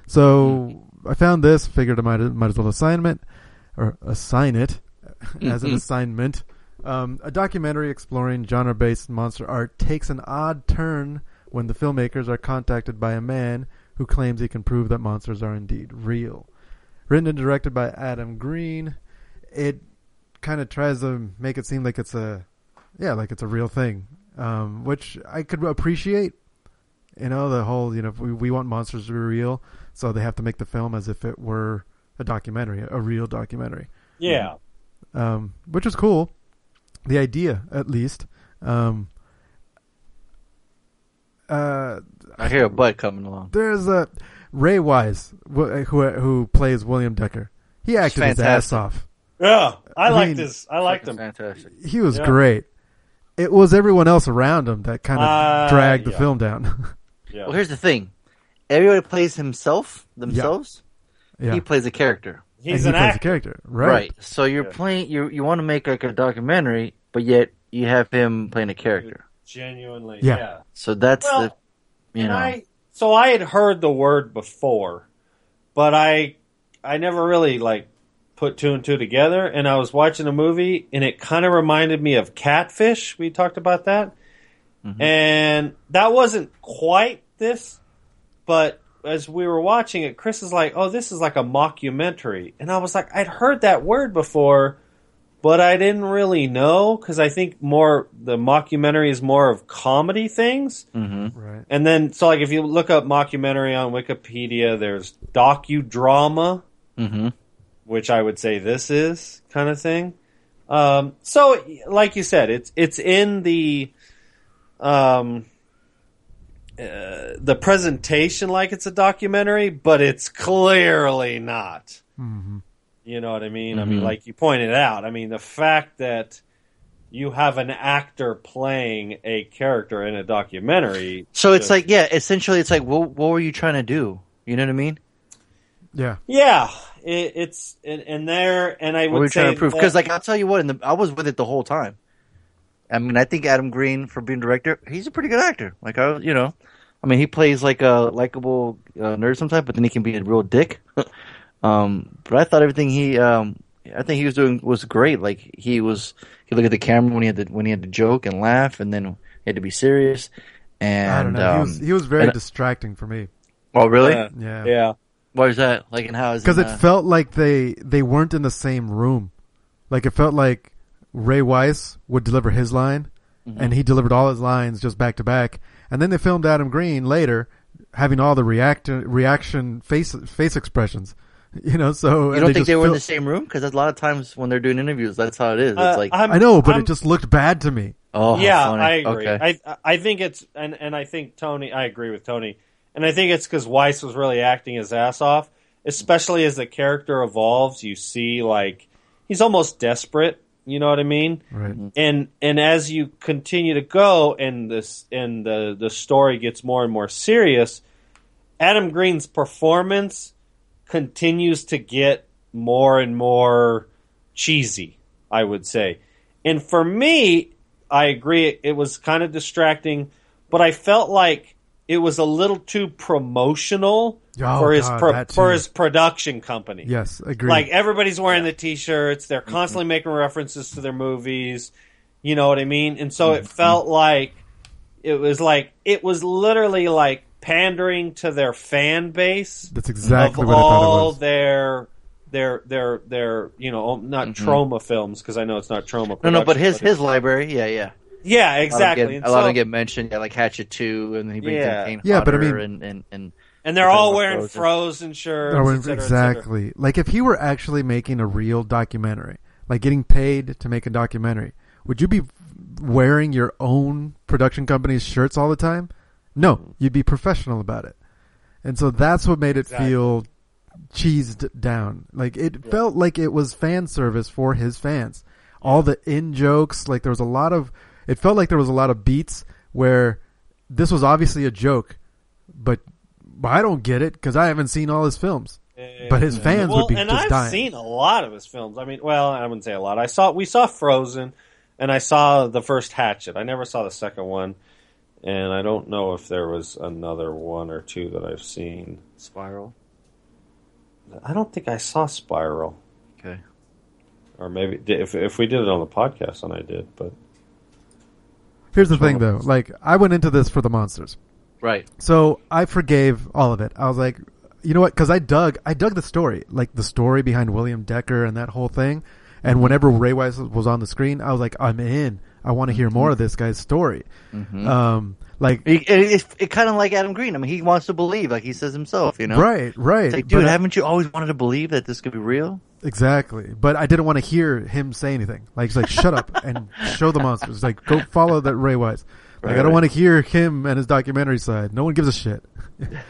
So I found this, figured I might might as well assignment or assign it *laughs* as an Mhm. assignment. Um, a documentary exploring genre-based monster art takes an odd turn when the filmmakers are contacted by a man who claims he can prove that monsters are indeed real. Written and directed by Adam Green, it kind of tries to make it seem like it's a, yeah, like it's a real thing, um, which I could appreciate. You know, the whole, you know, we, we want monsters to be real, so they have to make the film as if it were a documentary, a real documentary Yeah. um, which is cool. The idea, at least. Um, uh, I hear a butt coming along. there's a Ray Wise wh- who who plays William Decker. He acted his ass off. Yeah. I, I liked mean- this. I liked him. Fantastic. He was Yeah. great. It was everyone else around him that kind of Uh, dragged the film down. *laughs* Yeah. Well, here's the thing. Everybody plays himself, themselves. yeah, He plays a character. He's and an he plays actor. a character, right? Right. So you're Yeah. playing. You you want to make like a documentary, but yet you have him playing a character. Genuinely. Yeah. Yeah. So that's Well, the. You know. I so I had heard the word before, but I I never really like put two and two together. And I was watching a movie, and it kind of reminded me of Catfish. We talked about that, Mhm. and that wasn't quite this, but as we were watching it, Chris is like, "Oh, this is like a mockumentary," and I was like, "I'd heard that word before." But I didn't really know because I think more the mockumentary is more of comedy things. Mhm. Right. And then, so like if you look up mockumentary on Wikipedia, there's docudrama, Mhm. which I would say this is kind of thing. Um, so, like you said, it's it's in the um, uh, the presentation like it's a documentary, but it's clearly not. hmm You know what I mean? I mean, Mhm. like you pointed out. I mean, the fact that you have an actor playing a character in a documentary. So it's just- like, yeah, essentially, it's like, what what were you trying to do? You know what I mean? Yeah. Yeah, it, it's in, in there, and I What were would you trying say to prove? Because, like, I'll tell you what, in the, I was with it the whole time. I mean, I think Adam Green, for being director, he's a pretty good actor. Like, I, you know, I mean, he plays like a likable uh, nerd sometimes, but then he can be a real dick. *laughs* um, but I thought everything he um, I think he was doing was great. Like he was, he looked at the camera when he had to when he had to joke and laugh, and then he had to be serious. And I don't know. Um, he was he was very and- distracting for me. oh, really? Yeah. Yeah. Yeah. Why is that? Like, and how is Because it? it felt like they they weren't in the same room. Like it felt like Ray Wise would deliver his line, Mm-hmm. and he delivered all his lines just back to back. And then they filmed Adam Green later, having all the react reaction face face expressions. *laughs* You know, so you don't think just they were in the same room? Because a lot of times when they're doing interviews, that's how it is. It's Uh, like, I'm- I know, but I'm- it just looked bad to me. oh, yeah, funny. I agree. Okay. I I think it's and and I think Tony. I agree with Tony, and I think it's because Wise was really acting his ass off, especially as the character evolves. You see, like he's almost desperate. You know what I mean? Right. And and as you continue to go, and this and the the story gets more and more serious, Adam Green's performance continues to get more and more cheesy, I would say. And for me, I agree it was kind of distracting, but I felt like it was a little too promotional Oh, for his God, pro- for his production company. Yes, agree. Like everybody's wearing the t-shirts, they're mm-hmm. constantly making references to their movies. You know what I mean? And so it mm-hmm. felt like it was like it was literally like pandering to their fan base That's exactly of what I thought all it was. their their their their you know not mm-hmm. trauma films because I know it's not trauma. no, no, but production, his his library, yeah, yeah. yeah A lot of exactly. Get, And a lot of so- them get mentioned, yeah, like Hatchet Two, and then he brings Yeah. in Kane Yeah, but I Hodder mean- and and, and and they're all wearing Frozen. frozen shirts. Oh, et cetera, et cetera. exactly. Like if he were actually making a real documentary, like getting paid to make a documentary, would you be wearing your own production company's shirts all the time? No, you'd be professional about it. And so that's what made it Exactly. feel cheesed down. Like it felt like it was fan service for his fans. All the in jokes, like there was a lot of it felt like there was a lot of beats where this was obviously a joke, but I don't get it because I haven't seen all his films. But his fans well, would be and just I've dying. seen a lot of his films. I mean, well, I wouldn't say a lot. I saw we saw Frozen, and I saw the first Hatchet. I never saw the second one, and I don't know if there was another one or two that I've seen. Spiral. I don't think I saw Spiral, Okay. or maybe if if we did it on the podcast, and I did, but Here's the thing, though. Like I went into this for the monsters, Right. so I forgave all of it. I was like, you know what? Because I dug, I dug the story, like the story behind William Decker and that whole thing. And whenever Ray Wise was on the screen, I was like, I'm in. I want to hear more of this guy's story. Um, like It, it, it's it kind of like Adam Green. I mean, he wants to believe, like he says himself. You know, right, right. It's like, dude, But- haven't you always wanted to believe that this could be real? Exactly. But I didn't want to hear him say anything. Like, he's like, shut up and show the monsters. Like, go follow that Ray Wise. Like, Right, I don't right. want to hear him and his documentary side. No one gives a shit.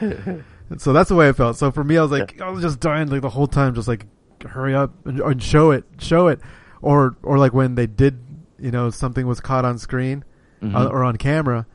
And so that's the way I felt. So for me, I was like, I was just dying like the whole time, just like, hurry up and, and show it, show it. Or, or like when they did, you know, something was caught on screen Mm-hmm. uh, or on camera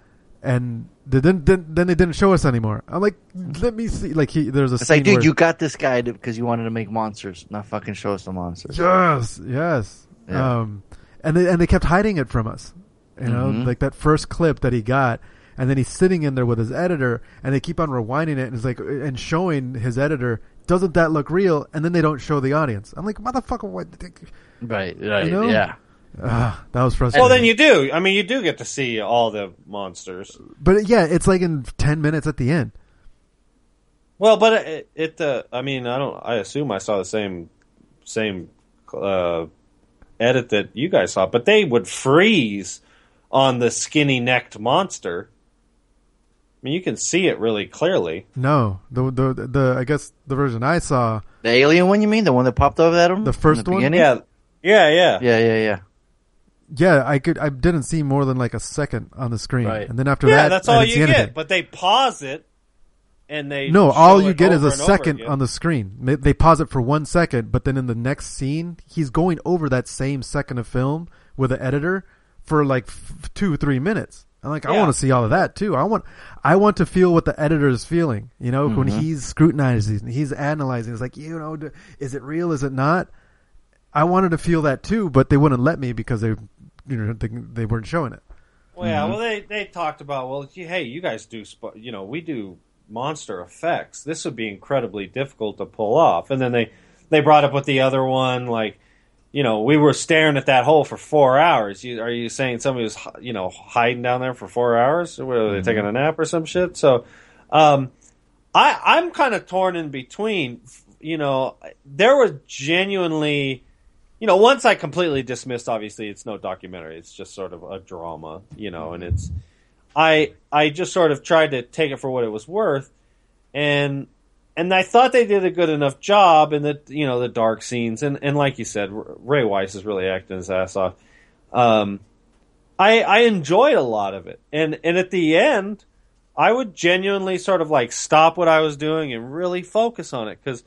and they didn't, then, then they didn't show us anymore. I'm like, let me see. Like, he, there's a It's like, dude, where- you got this guy because you wanted to make monsters, not fucking show us the monsters. Yes, yes. Yeah. Um, and they and they kept hiding it from us. You know, Mhm. like that first clip that he got, and then he's sitting in there with his editor, and they keep on rewinding it, and it's like and showing his editor. Doesn't that look real? And then they don't show the audience. I'm like, motherfucker, what? Right, right, You know? yeah. Ah, that was frustrating. well, then you do. I mean, you do get to see all the monsters. but yeah, it's like in ten minutes at the end. Well, but it, it uh, I mean, I don't. I assume I saw the same, same uh, edit that you guys saw, but they would freeze on the skinny necked monster. I mean, you can see it really clearly. No, the the the I guess the version I saw, The alien one, you mean the one that popped over at him? The first the one? beginning? Yeah, yeah, yeah. yeah, yeah, yeah. Yeah, I could I didn't see more than like a second on the screen, Right. and then after Yeah, that, that's all didn't see you anything. get. But they pause it, and they No, all you get is a second on the screen. They, they pause it for one second, but then in the next scene, he's going over that same second of film with the editor for like f- two, three minutes. I'm like, I want to see all of that too. I want, I want to feel what the editor is feeling. You know, when Mm-hmm. he's scrutinizing, he's analyzing. It's like, you know, is it real? Is it not? I wanted to feel that too, but they wouldn't let me because they, you know, they, they weren't showing it. Well, yeah. Well, they they talked about well, hey, you guys do, you know, we do monster effects. This would be incredibly difficult to pull off. And then they they brought up with the other one, like you know, we were staring at that hole for four hours. You, are you saying somebody was, you know, hiding down there for four hours? Were they taking a nap or some shit? So, um, I, I'm kind of torn in between. You know, there was genuinely, you know, once I completely dismissed. Obviously, it's no documentary; it's just sort of a drama. You know, and it's, I, I just sort of tried to take it for what it was worth, and and I thought they did a good enough job in the you know the dark scenes, and and like you said, Ray Wise is really acting his ass off. Um, I I enjoyed a lot of it, and and at the end. I would genuinely sort of like stop what I was doing and really focus on it because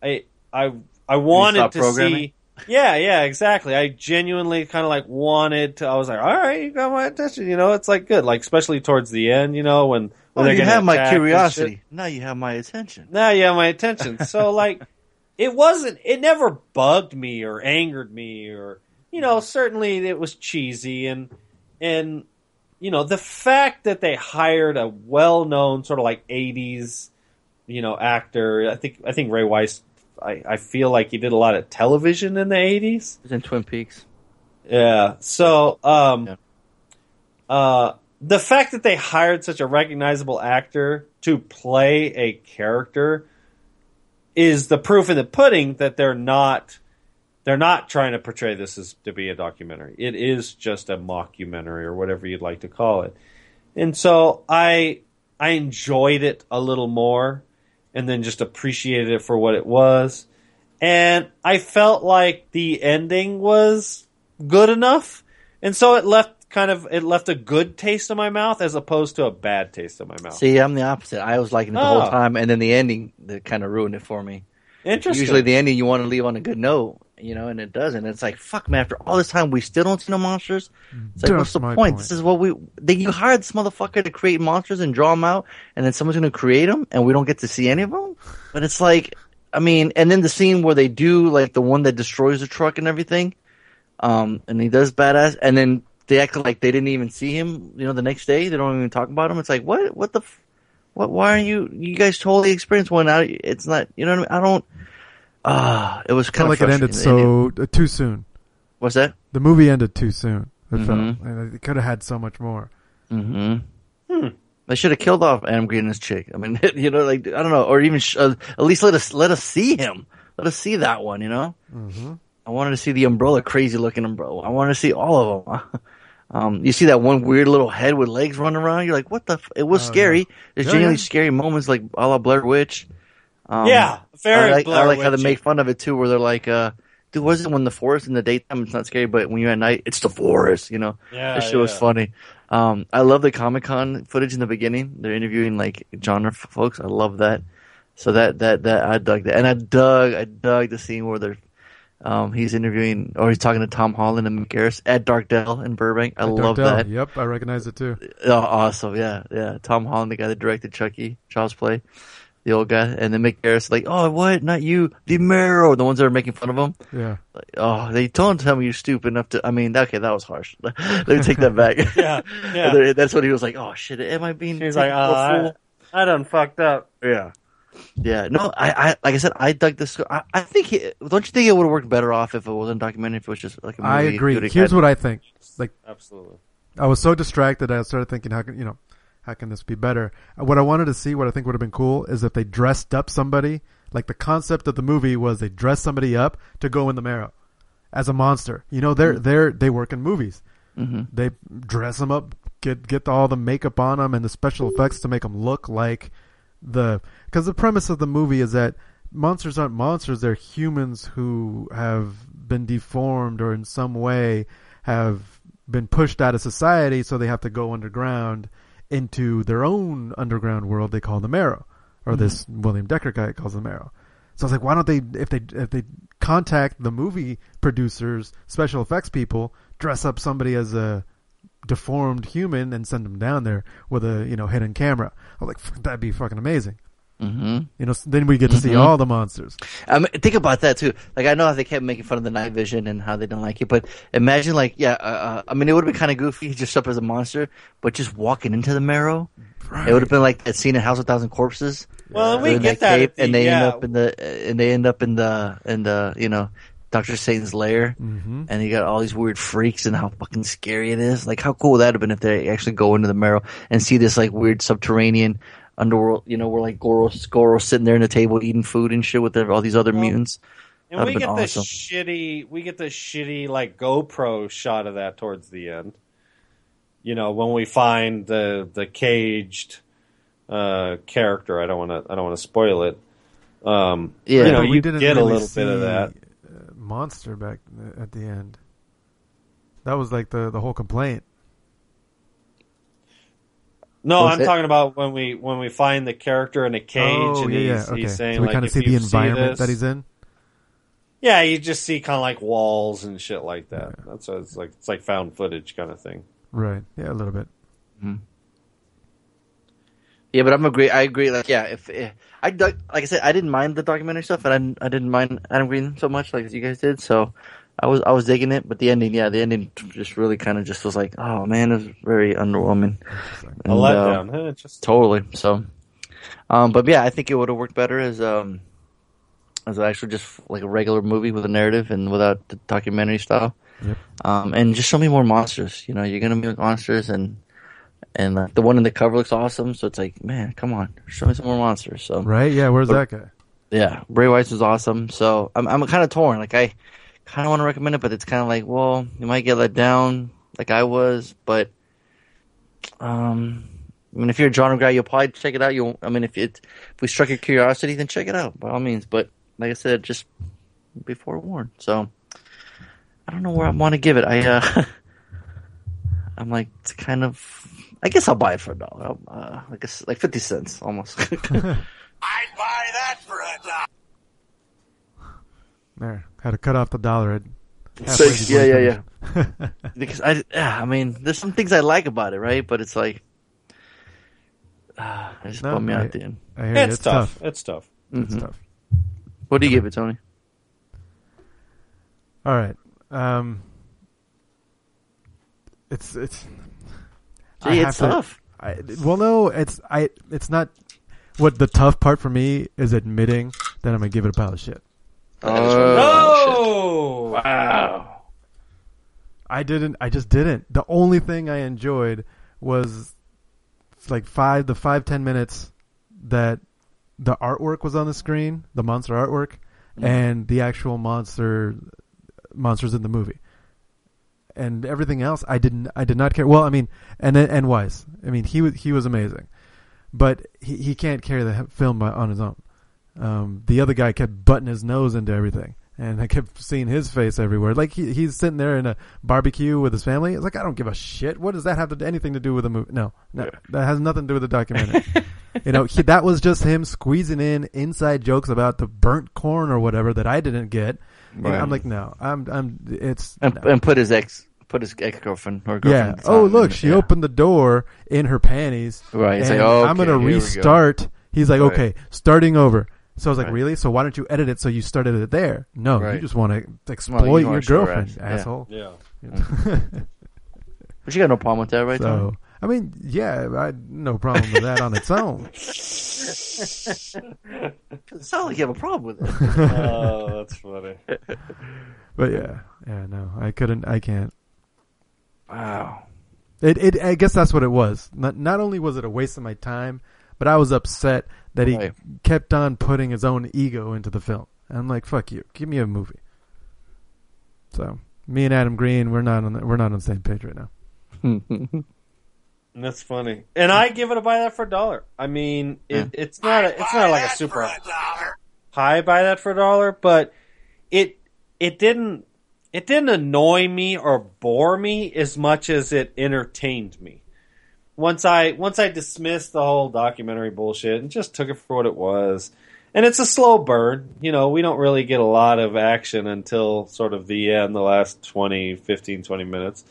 I I I wanted to see. Yeah, yeah, exactly. I genuinely kind of like wanted to. I was like, all right, you got my attention. You know, it's like good, like especially towards the end. You know, when when oh, Well, you have my attacked and shit. curiosity. Now you have my attention. Now you have my attention. So like, *laughs* it wasn't. It never bugged me or angered me or you know. Certainly, it was cheesy and and you know the fact that they hired a well-known sort of like '80s you know actor. I think I think Ray Wise. I, I feel like he did a lot of television in the '80s. It was in Twin Peaks. Yeah. So, um, Yeah. uh, the fact that they hired such a recognizable actor to play a character is the proof in the pudding that they're not they're not trying to portray this as to be a documentary. It is just a mockumentary or whatever you'd like to call it. And so I I enjoyed it a little more and then just appreciated it for what it was. And I felt like the ending was good enough. And so it left kind of it left a good taste in my mouth as opposed to a bad taste in my mouth. See, I'm the opposite. I was liking it the Oh. whole ah. time, and then the ending that kind of ruined it for me. Interesting. Usually, the ending you want to leave on a good note, you know, and it doesn't. It's like, fuck, man. After all this time, we still don't see no monsters. It's like, That's what's the point? point. This is what we. They, you hired this motherfucker to create monsters and draw them out, and then someone's going to create them, and we don't get to see any of them. But it's like, I mean, and then the scene where they do like the one that destroys the truck and everything, um, and he does badass, and then they act like they didn't even see him. You know, the next day they don't even talk about him. It's like, what? What the? F- what? Why aren't you? You guys totally experienced one out. It's not. You know what I mean? I don't. Ah, it was kind of like it ended so uh, too soon. What's that? The movie ended too soon. It Mhm. felt. And It could have had so much more. Mm-hmm. Hmm. They should have killed off Adam Green and his chick. I mean, *laughs* you know, like I don't know, or even sh- uh, at least let us let us see him. Let us see that one. You know, hmm I wanted to see the umbrella, crazy looking umbrella. I wanted to see all of them. *laughs* um, you see that one weird little head with legs running around. You're like, what the? F-? It was Oh, scary. yeah. There's Yeah, genuinely yeah. scary moments, like a la Blair Witch. Um, yeah, very I like, I like how they make fun of it too, where they're like, uh, dude, what is it when the forest in the daytime it's not scary, but when you're at night, it's the forest, you know? Yeah, This shit was yeah. funny. Um, I love the Comic Con footage in the beginning. They're interviewing like genre f- folks. I love that. So that, that, that, I dug that. And I dug, I dug the scene where they're, um, he's interviewing, or he's talking to Tom Holland and Mick Garris at Darkdale in Burbank. I love Dark Dell. that. Yep, I recognize it too. Oh, awesome. Yeah, yeah. Tom Holland, the guy that directed Chucky, Child's Play, the old guy. And then Mick Garris, like, oh, what? Not you. The Marrow. The ones that are making fun of him. Yeah. Like, oh, they don't tell me you're stupid enough to. I mean, okay, that was harsh. *laughs* Let me take that back. *laughs* Yeah, *laughs* yeah. That's what he was like, oh, shit. Am I being. He's like, oh, fool?" I, I done fucked up. Yeah. Yeah, no, I, I, like I said, I dug this. I, I think, he, don't you think it would have worked better off if it wasn't a documentary, if it was just like a movie? I agree. Dude, it Here's what I think. Like Absolutely. I was so distracted, I started thinking, how can you know, how can this be better? What I wanted to see, what I think would have been cool, is if they dressed up somebody. Like the concept of the movie was they dress somebody up to go in the marrow as a monster. You know, they're they're they work in movies. Mhm. They dress them up, get get all the makeup on them and the special effects to make them look like the because the premise of the movie is that monsters aren't monsters; they're humans who have been deformed or in some way have been pushed out of society, so they have to go underground into their own underground world they call the Marrow, or mm-hmm. this William Decker guy calls the Marrow. So I was like, why don't they, if they, if they contact the movie producers, special effects people, dress up somebody as a deformed human and send them down there with a, you know, hidden camera. I was like, that'd be fucking amazing. Mhm. You know, then we get to see Mhm. all the monsters. I mean, think about that too. Like I know how they kept making fun of the night vision and how they don't like it, but imagine like, yeah, uh, uh, I mean, it would have been kind of goofy just up as a monster, but just walking into the marrow, it would have been like that scene in House of Thousand Corpses. Well, and we get that that, cave, at the, and they yeah, end up in the, and they end up in the, in the, you know, Doctor Satan's lair, hmm and you got all these weird freaks and how fucking scary it is. Like, how cool would that have been if they actually go into the marrow and see this like weird subterranean underworld? You know, we're like Goro, Goro's sitting there in the table eating food and shit with the, all these other Well, mutants. And That'd we get been this awesome. shitty, we get this shitty like GoPro shot of that towards the end. You know, when we find the the caged uh, character, I don't want to, I don't want to spoil it. Um, Yeah. you know, we you didn't get a little bit of that. uh, monster back at the end. That was like the the whole complaint. No, Was I'm it- talking about when we when we find the character in a cage oh and yeah, yeah. he's, Okay. he's saying so we like kind of see the you environment this- that he's in. Yeah, you just see kind of like walls and shit like that. That's what it's like. It's like found footage kind of thing. Right. Yeah, a little bit. Mm-hmm. Yeah, but I'm agree. I agree. Like, yeah, if, if I like I said, I didn't mind the documentary stuff, and I didn't, I didn't mind Adam Green so much, like you guys did. So I was I was digging it, but the ending, yeah, the ending just really kind of just was like, oh man, it was very underwhelming. A uh, letdown. Just Totally. So, um, but yeah, I think it would have worked better as um, as actually just like a regular movie with a narrative and without the documentary style. Yep. Um, and just show me more monsters. You know, you're gonna meet monsters, and and like the one in the cover looks awesome. So it's like, man, come on, show me some more monsters. So Right. Yeah. Where's that guy? yeah, Bray Wyatt was awesome. So I'm I'm kind of torn. Like I kind of want to recommend it, but it's kind of like, well, you might get let down, like I was. But um, I mean, if you're a genre guy, you'll probably check it out. You'll, I mean, if it if we struck your curiosity, then check it out by all means. But like I said, just be forewarned. So I don't know where I want to give it. I uh, *laughs* I'm like it's kind of. I guess I'll buy it for a dollar. Uh, I guess like fifty cents almost. *laughs* *laughs* There. Had to cut off the dollar at halfway Six, before yeah, yeah, *laughs* because I, yeah, I mean, there's some things I like about it, right? But it's like, uh, *sighs* it just No, bummed me I- out at the end. I hear you. it's, It's tough. tough. It's tough. It's Mhm. tough. What do you give it, Tony? All right. Um, it's it's. I Gee, have it's to- tough. I, well, no, it's I. It's not. What the tough part for me is admitting that I'm gonna give it a pile of shit. No. Oh! Wow. I didn't. I just didn't. The only thing I enjoyed was like five the five ten minutes that the artwork was on the screen, the monster artwork, and the actual monster monsters in the movie. And everything else, I didn't. I did not care. Well, I mean, and and Wise. I mean, he was he was amazing, but he he can't carry the film by, on his own. Um, the other guy kept butting his nose into everything, and I kept seeing his face everywhere. Like he, he's sitting there in a barbecue with his family. It's like I don't give a shit. What does that have to do, anything to do with the movie? No, no, that has nothing to do with the documentary. *laughs* you know, he, that was just him squeezing in inside jokes about the burnt corn or whatever that I didn't get. And Right. I'm like, no, I'm, I'm, it's. And, no. and put his ex, put his ex girlfriend or girlfriend. at the Oh, look, she yeah. opened the door in her panties. Right. It's like, oh, I'm gonna okay, here we go. restart. He's like, Right. okay, starting over. So I was like, Right. really? So why don't you edit it so you started it there? No, you just want to exploit wanna your show her girlfriend, ass, yeah. asshole. Yeah. *laughs* But you got no problem with that, right? Tony? so I mean, yeah, I no problem with that on its own. *laughs* It sounds like you have a problem with it. *laughs* Oh, that's funny. But yeah, yeah, no, I couldn't, I can't. wow. It, it, I guess that's what it was. Not, not only was it a waste of my time, but I was upset that he Right. kept on putting his own ego into the film. And I'm like, fuck you, give me a movie. So me and Adam Green, we're not on, the, we're not on the same page right now. *laughs* That's funny. And I give it a buy that for a dollar. I mean, it, it's not a, it's not like a super high buy that for a dollar, but it it didn't it didn't annoy me or bore me as much as it entertained me. Once I once I dismissed the whole documentary bullshit and just took it for what it was. And it's a slow burn. You know, we don't really get a lot of action until sort of the end, the last 20, 15, 20 minutes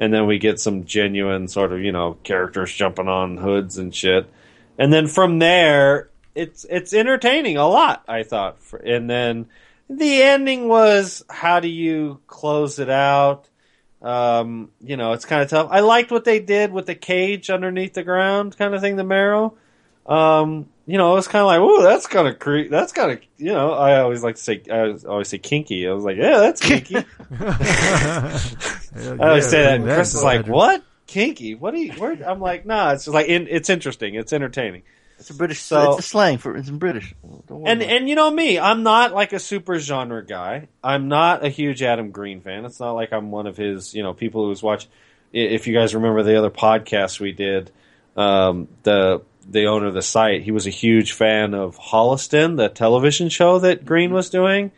and then we get some genuine sort of you know characters jumping on hoods and shit and then from there it's it's entertaining a lot i thought and then the ending was how do you close it out um, you know it's kind of tough i liked what they did with the cage underneath the ground kind of thing the marrow um, you know, it was kind of like, "Ooh, that's kind of cre- That's kind of, you know." I always like to say, I always say kinky. I was like, "Yeah, that's kinky." *laughs* I always say that, and Chris is like, "What kinky? What are you?" Where? I'm like, "Nah, it's just like in, it's interesting. It's entertaining." It's a British. So- it's a slang for it's in British. And and you know me, I'm not like a super genre guy. I'm not a huge Adam Green fan. It's not like I'm one of his, you know, people who's watched. i- If you guys remember the other podcast we did, um, the the owner of the site, he was a huge fan of Holliston, the television show that Green was doing,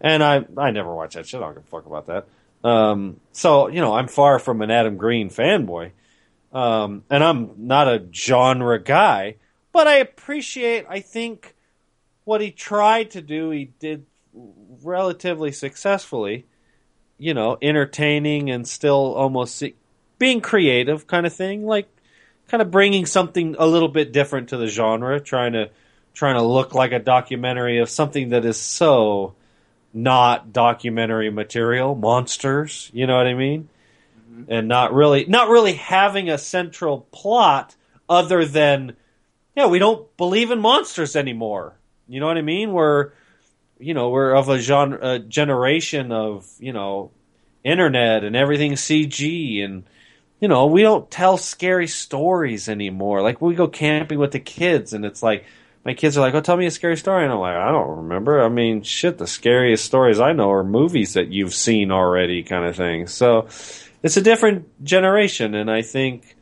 and I I never watched that shit. I don't give a fuck about that. Um, so you know, I'm far from an Adam Green fanboy, um, and I'm not a genre guy, but I appreciate. I think what he tried to do, he did relatively successfully. You know, entertaining and still almost being creative, kind of thing. Like, kind of bringing something a little bit different to the genre, trying to trying to look like a documentary of something that is so not documentary material, monsters. You know what I mean? Mm-hmm. And not really, not really having a central plot other than, yeah, we don't believe in monsters anymore. You know what I mean? We're, you know, we're of a genre, a generation of, you know, internet and everything CG and, you know, we don't tell scary stories anymore. Like we go camping with the kids and it's like, my kids are like, "Oh, tell me a scary story," and I'm like, "I don't remember." I mean, shit, the scariest stories I know are movies that you've seen already, kind of thing. So, it's a different generation, and I think,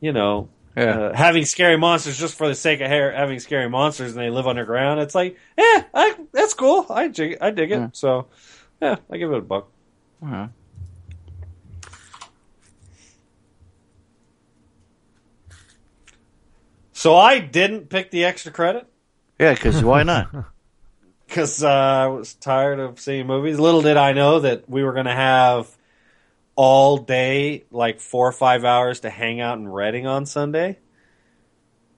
you know, Yeah. uh, having scary monsters just for the sake of ha- having scary monsters and they live underground, it's like, eh, I, that's cool. I dig, I dig it. Yeah. So, yeah, I give it a buck. Alright. So I didn't pick the extra credit. Yeah, because why not? *laughs* *laughs* because uh, I was tired of seeing movies. Little did I know that we were going to have all day, like four or five hours, to hang out in Reading on Sunday.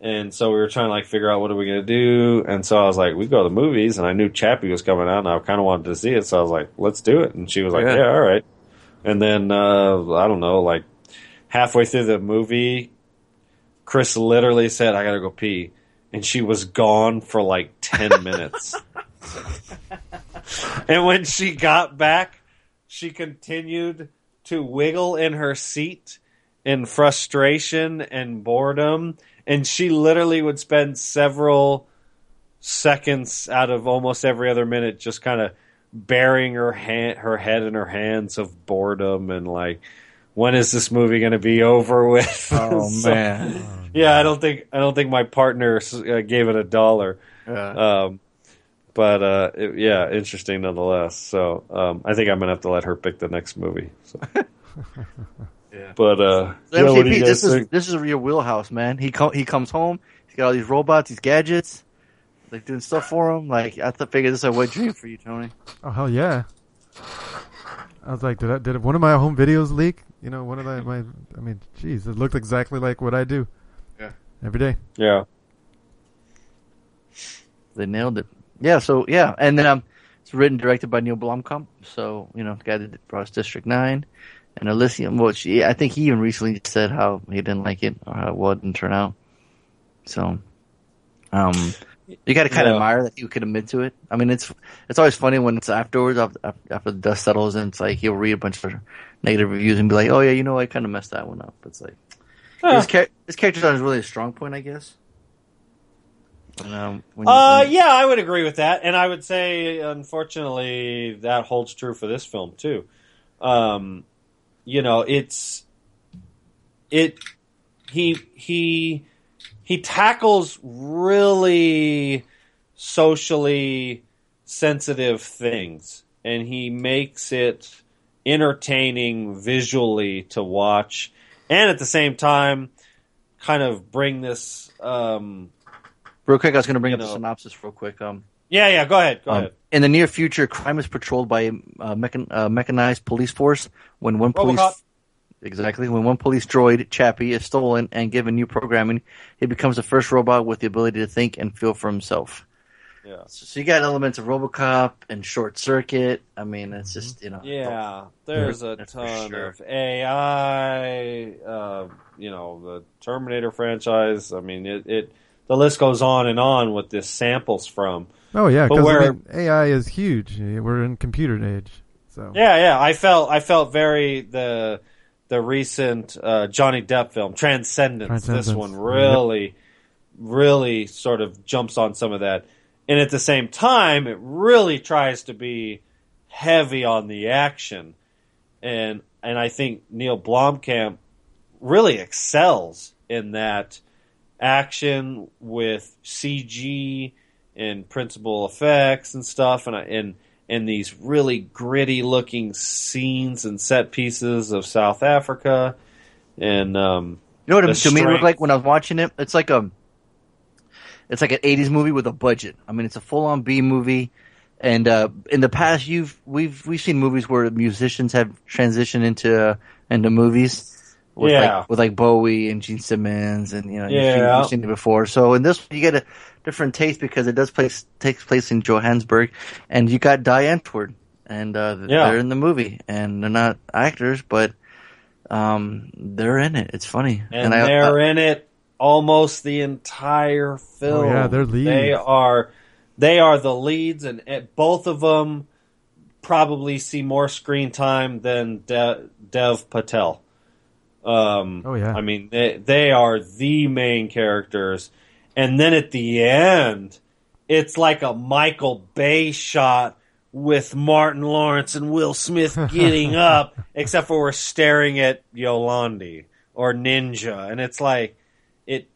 And so we were trying to like figure out what are we going to do. And so I was like, we go to the movies, and I knew Chappie was coming out, and I kind of wanted to see it. So I was like, let's do it. And she was like, Yeah. yeah, all right. And then uh, I don't know, like halfway through the movie, Chris literally said, "I gotta go pee," and she was gone for like ten *laughs* minutes. and when she got back, she continued to wiggle in her seat in frustration and boredom, and she literally would spend several seconds out of almost every other minute just kind of burying her hand, her head in her hands of boredom and like, when is this movie going to be over *laughs* with? Oh *laughs* So- man. yeah, I don't think I don't think my partner uh, gave it a dollar. Yeah. Um, but uh, it, yeah, interesting nonetheless. So um, I think I'm gonna have to let her pick the next movie. So. *laughs* Yeah. But uh, So yeah, what do MCP, you this guys is think? this is your wheelhouse, man. He com- he comes home, he's got all these robots, these gadgets, like doing stuff for him. Like I th- figured this is a wet dream for you, Tony. Oh hell yeah! I was like, did I, did one of my home videos leak? You know, one of the, my. I mean, jeez, it looked exactly like what I do. Yeah. Every day. Yeah, They nailed it. Yeah. So yeah, and then um, it's written directed by Neil Blomkamp. So you know, the guy that brought us District Nine and Elysium, which yeah, I think he even recently said how he didn't like it or how it wouldn't turn out. So, um, you got to kind of Yeah. admire that he could admit to it. I mean, it's it's always funny when it's afterwards, after, after the dust settles, and it's like he'll read a bunch of negative reviews and be like, "Oh yeah, you know, I kind of messed that one up." It's like his, char- his character design is really a strong point, I guess. Um, when you- uh, yeah, I would agree with that, and I would say, unfortunately, that holds true for this film too. Um, you know, it's it he he he tackles really socially sensitive things, and he makes it entertaining visually to watch, and at the same time, kind of bring this. Um, Real quick, I was going to bring up the synopsis real quick. Um, yeah, yeah. Go ahead. Go um, ahead. in the near future, crime is patrolled by a uh, mechan- uh, mechanized police force. When one police exactly when one police droid Chappie is stolen and given new programming, he becomes the first robot with the ability to think and feel for himself. Yeah. So, so you got elements of RoboCop and Short Circuit. I mean, it's just you know. Yeah, there's a ton sure. of AI. Uh, you know, the Terminator franchise. I mean, it, it the list goes on and on with this samples from. Oh yeah, because I mean, AI is huge. We're in computer age, so Yeah, yeah. I felt I felt very the the recent uh, Johnny Depp film Transcendence. This Transcendence, one yep. really, really sort of jumps on some of that, and at the same time, it really tries to be heavy on the action, and and I think Neil Blomkamp really excels in that action with CG and principal effects and stuff, and and and these really gritty looking scenes and set pieces of South Africa, and um, You know what it, to me it looked like when I was watching it? It's like a, it's like an '80s movie with a budget. I mean, it's a full-on B movie. And uh, in the past, you've we've we've seen movies where musicians have transitioned into uh, into movies. With Yeah. like with like Bowie and Gene Simmons and you know you've, seen, Yeah. you've seen it before. So in this one, you get a different taste because it does place takes place in Johannesburg, and you got Die Antwoord, and uh, Yeah. they're in the movie, and they're not actors, but um, they're in it. It's funny, and, I- they're I- in it almost the entire film. Oh, yeah, they're leads. They are they are the leads, and uh, both of them probably see more screen time than De- Dev Patel. Um, Oh, yeah. I mean they they are the main characters, and then at the end, it's like a Michael Bay shot with Martin Lawrence and Will Smith *laughs* getting up, except for we're staring at Yolandi or Ninja, and it's like it.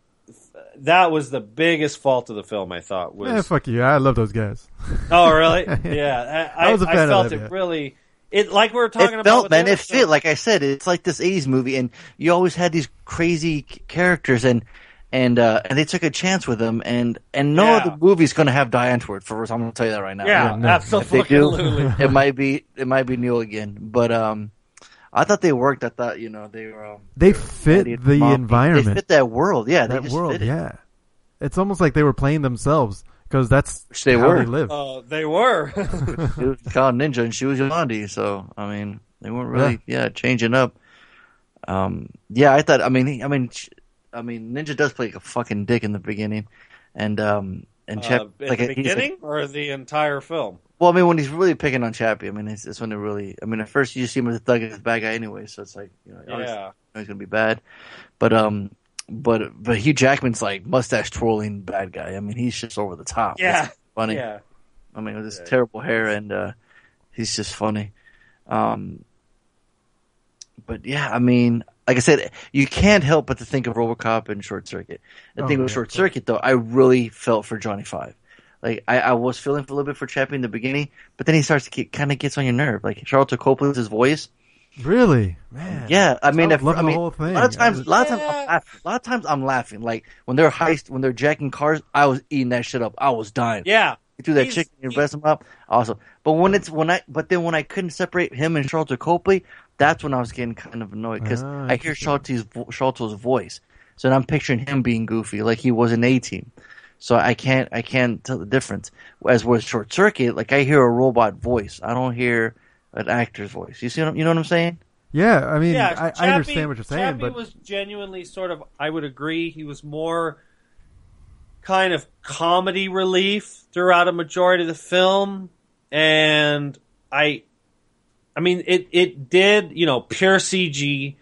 That was the biggest fault of the film. I thought was Eh, fuck you. I love those guys. oh really *laughs* yeah. I, I was a I fan of felt that, it yeah. really. It like we were talking it about. felt man, other it fit. film. Like I said, it's like this '80s movie, and you always had these crazy characters, and and uh, and they took a chance with them, and and no Yeah. other movie's going to have Die Antwoord. For us. I'm going to tell you that right now. Yeah, no. if they do, absolutely. *laughs* it might be it might be Neil again. But um, I thought they worked. I thought you know they were. Um, They fit Eddie the Murphy. They environment. fit that world. Yeah, they that just world, fit it. yeah. It's almost like they were playing themselves because that's Which they how were. they live. Uh, they were. *laughs* *laughs* He was called Ninja, and she was Yolandi. So I mean, they weren't really yeah, changing up. Um, yeah, I thought. I mean, I mean, I mean, Ninja does play like a fucking dick in the beginning, and um, and Chap uh, at like the he's like- beginning or the entire film. well, I mean, when he's really picking on Chappie, I mean, it's, it's when it really. I mean, at first you just see him as a thug and he's a bad guy anyway, so it's like you know, obviously Yeah. he's gonna be bad, but um. But but Hugh Jackman's like mustache twirling bad guy. I mean, he's just over the top. Yeah. It's funny. Yeah. I mean, with his Yeah. terrible hair, and uh, he's just funny. Um, but yeah, I mean, like I said, you can't help but to think of RoboCop and Short Circuit. The Oh, thing with yeah, Short. Circuit, though, I really felt for Johnny Five. Like I, I was feeling for a little bit for Chappie in the beginning, but then he starts to get kind of gets on your nerve. Like Sharlto Copley's his voice. Really, man. Yeah, I mean, I if, was loving I the mean, whole thing. a lot of times, I was- a lot of times, Yeah. I'm laughing. A lot of times, I'm laughing. Like when they're heist, when they're jacking cars, I was eating that shit up. I was dying. Yeah. You do that He's- chicken, you he- breast him up, awesome. But when it's when I, but then when I couldn't separate him and Sharlto Copley, that's when I was getting kind of annoyed because Ah, I hear interesting. Sharlto's Sharlto's voice, so then I'm picturing him being goofy, like he was an A team. So I can't, I can't tell the difference. As with Short Circuit, like I hear a robot voice, I don't hear an actor's voice. You see, what, I'm- you know what I'm saying? Yeah, I mean, yeah, I, Chappie, I understand what you're saying, Chappie but was genuinely sort of. I would agree. He was more kind of comedy relief throughout a majority of the film, and I, I mean, it it did you know pure CG,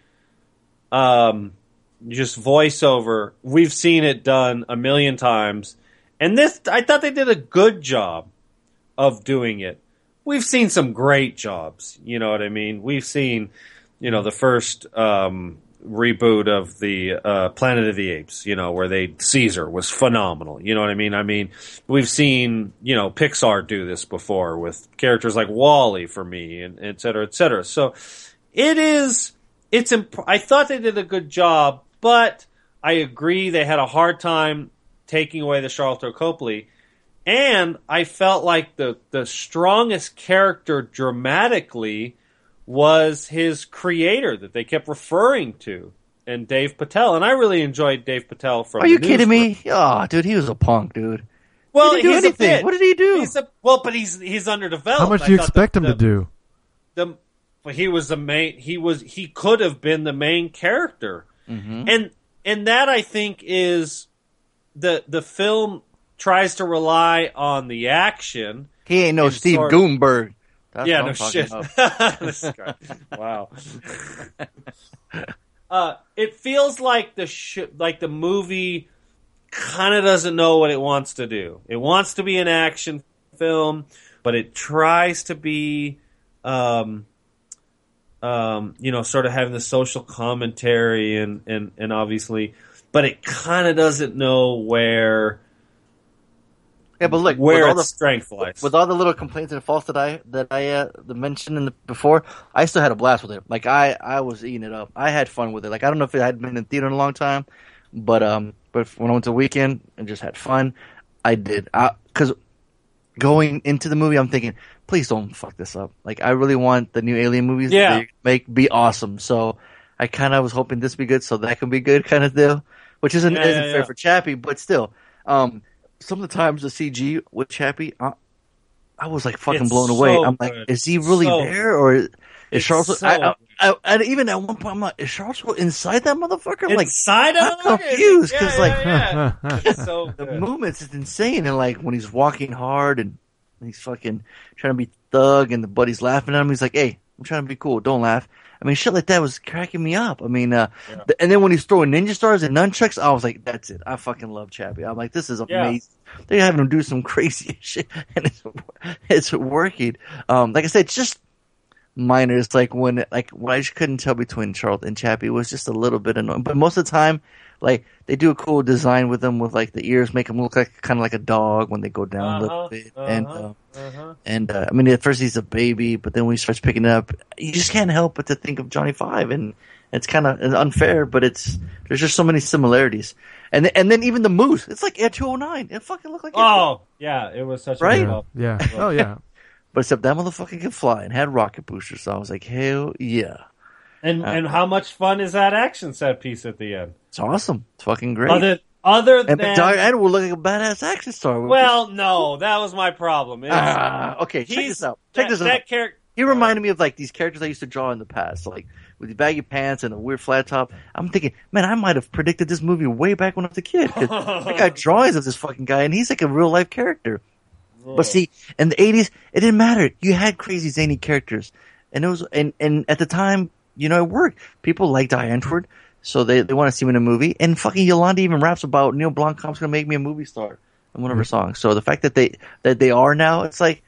um, just voiceover. We've seen it done a million times, and this I thought they did a good job of doing it. We've seen some great jobs. You know what I mean? We've seen you know the first um, reboot of the uh, Planet of the Apes. You know where they Caesar was phenomenal. You know what I mean? I mean we've seen you know Pixar do this before with characters like WALL-E for me and et cetera, et cetera. So it is. It's. Imp- I thought they did a good job, but I agree they had a hard time taking away the Sharlto Copley. And I felt like the, the strongest character dramatically was his creator that they kept referring to, and Dave Patel. And I really enjoyed Dave Patel from. Are you the kidding me? Oh, dude, he was a punk, dude. Well, He didn't do he's anything. bit. What did he do? He's a, well, but he's he's underdeveloped. how much do you expect the- him to do? the but he was the main he was he could have been the main character Mhm. and and that i think is the the film tries to rely on the action. He ain't no Steve sort- Guttenberg. That's yeah, no shit. about. *laughs* *laughs* This guy. Wow. uh, it feels like the sh- like the movie kind of doesn't know what it wants to do. It wants to be an action film, but it tries to be, um, um, you know, sort of having the social commentary and and and obviously, but it kind of doesn't know where Yeah, but look, where with all the strength lies. with all the little complaints and faults that I that I uh, mentioned in the, before, I still had a blast with it. Like I I was eating it up. I had fun with it. Like I don't know if it had been in theater in a long time, but um, but when I went to the weekend and just had fun, I did. Because going into the movie, I'm thinking, please don't fuck this up. Like I really want the new Alien movies Yeah. that they make be awesome. So I kind of was hoping this be good, so that can be good, kind of deal. Which isn't Yeah, isn't yeah, fair for Chappie, but still, um, some of the times the CG with Chappie, I, I was like fucking It's blown away. I'm like, good. is he really So there, or is It's Charles? so I, I, good. I, and even at one point, I'm like, is Charles inside that motherfucker? I'm like, Inside I'm of it? confused, 'cause, Yeah, like- yeah, yeah. *laughs* So *laughs* the good. movements is insane, and like when he's walking hard and he's fucking trying to be thug, and the buddy's laughing at him. He's like, "Hey, I'm trying to be cool. Don't laugh." I mean, shit like that was cracking me up. I mean, uh, Yeah. th- and then when he's throwing ninja stars and nunchucks, I was like, "That's it. I fucking love Chappie." I'm like, "This is Yeah. amazing." They're having him do some *laughs* crazy *laughs* shit, and it's it's working. Um, like I said, it's just minor. It's like when like when I just couldn't tell between Charles and Chappie was just a little bit annoying. But most of the time, like they do a cool design with them with like the ears, make them look like kind of like a dog when they go down a little Uh-huh, bit. And uh-huh, uh, uh-huh. and uh, I mean, at first he's a baby, but then when he starts picking it up, you just can't help but to think of Johnny Five, and it's kind of unfair, but it's there's just so many similarities. And and then even the moose, it's like Air Two Hundred Nine. It fucking looked like Air Oh, yeah, it was such Right? a good Yeah. yeah. Oh yeah. *laughs* but except that motherfucker could fly and had rocket boosters. So I was like, hell yeah, And Uh, and how much fun is that action set piece at the end? it's awesome. It's fucking great. Other other and than McDowell Edward looked like a badass action star. well, no, that was my problem. Ah, okay, check this out. Check that, this out. that character. He reminded me of like these characters I used to draw in the past, like with the baggy pants and a weird flat top. I'm thinking, man, I might have predicted this movie way back when I was a kid. *laughs* I got drawings of this fucking guy, and he's like a real life character. But see, in the '80s, it didn't matter. You had crazy zany characters, and it was, and and at the time, you know, it worked. People liked Die Antwoord, so they they want to see him in a movie. And fucking Yolandi even raps about Neil Blomkamp's gonna make me a movie star in one of her songs. So the fact that they that they are now, it's like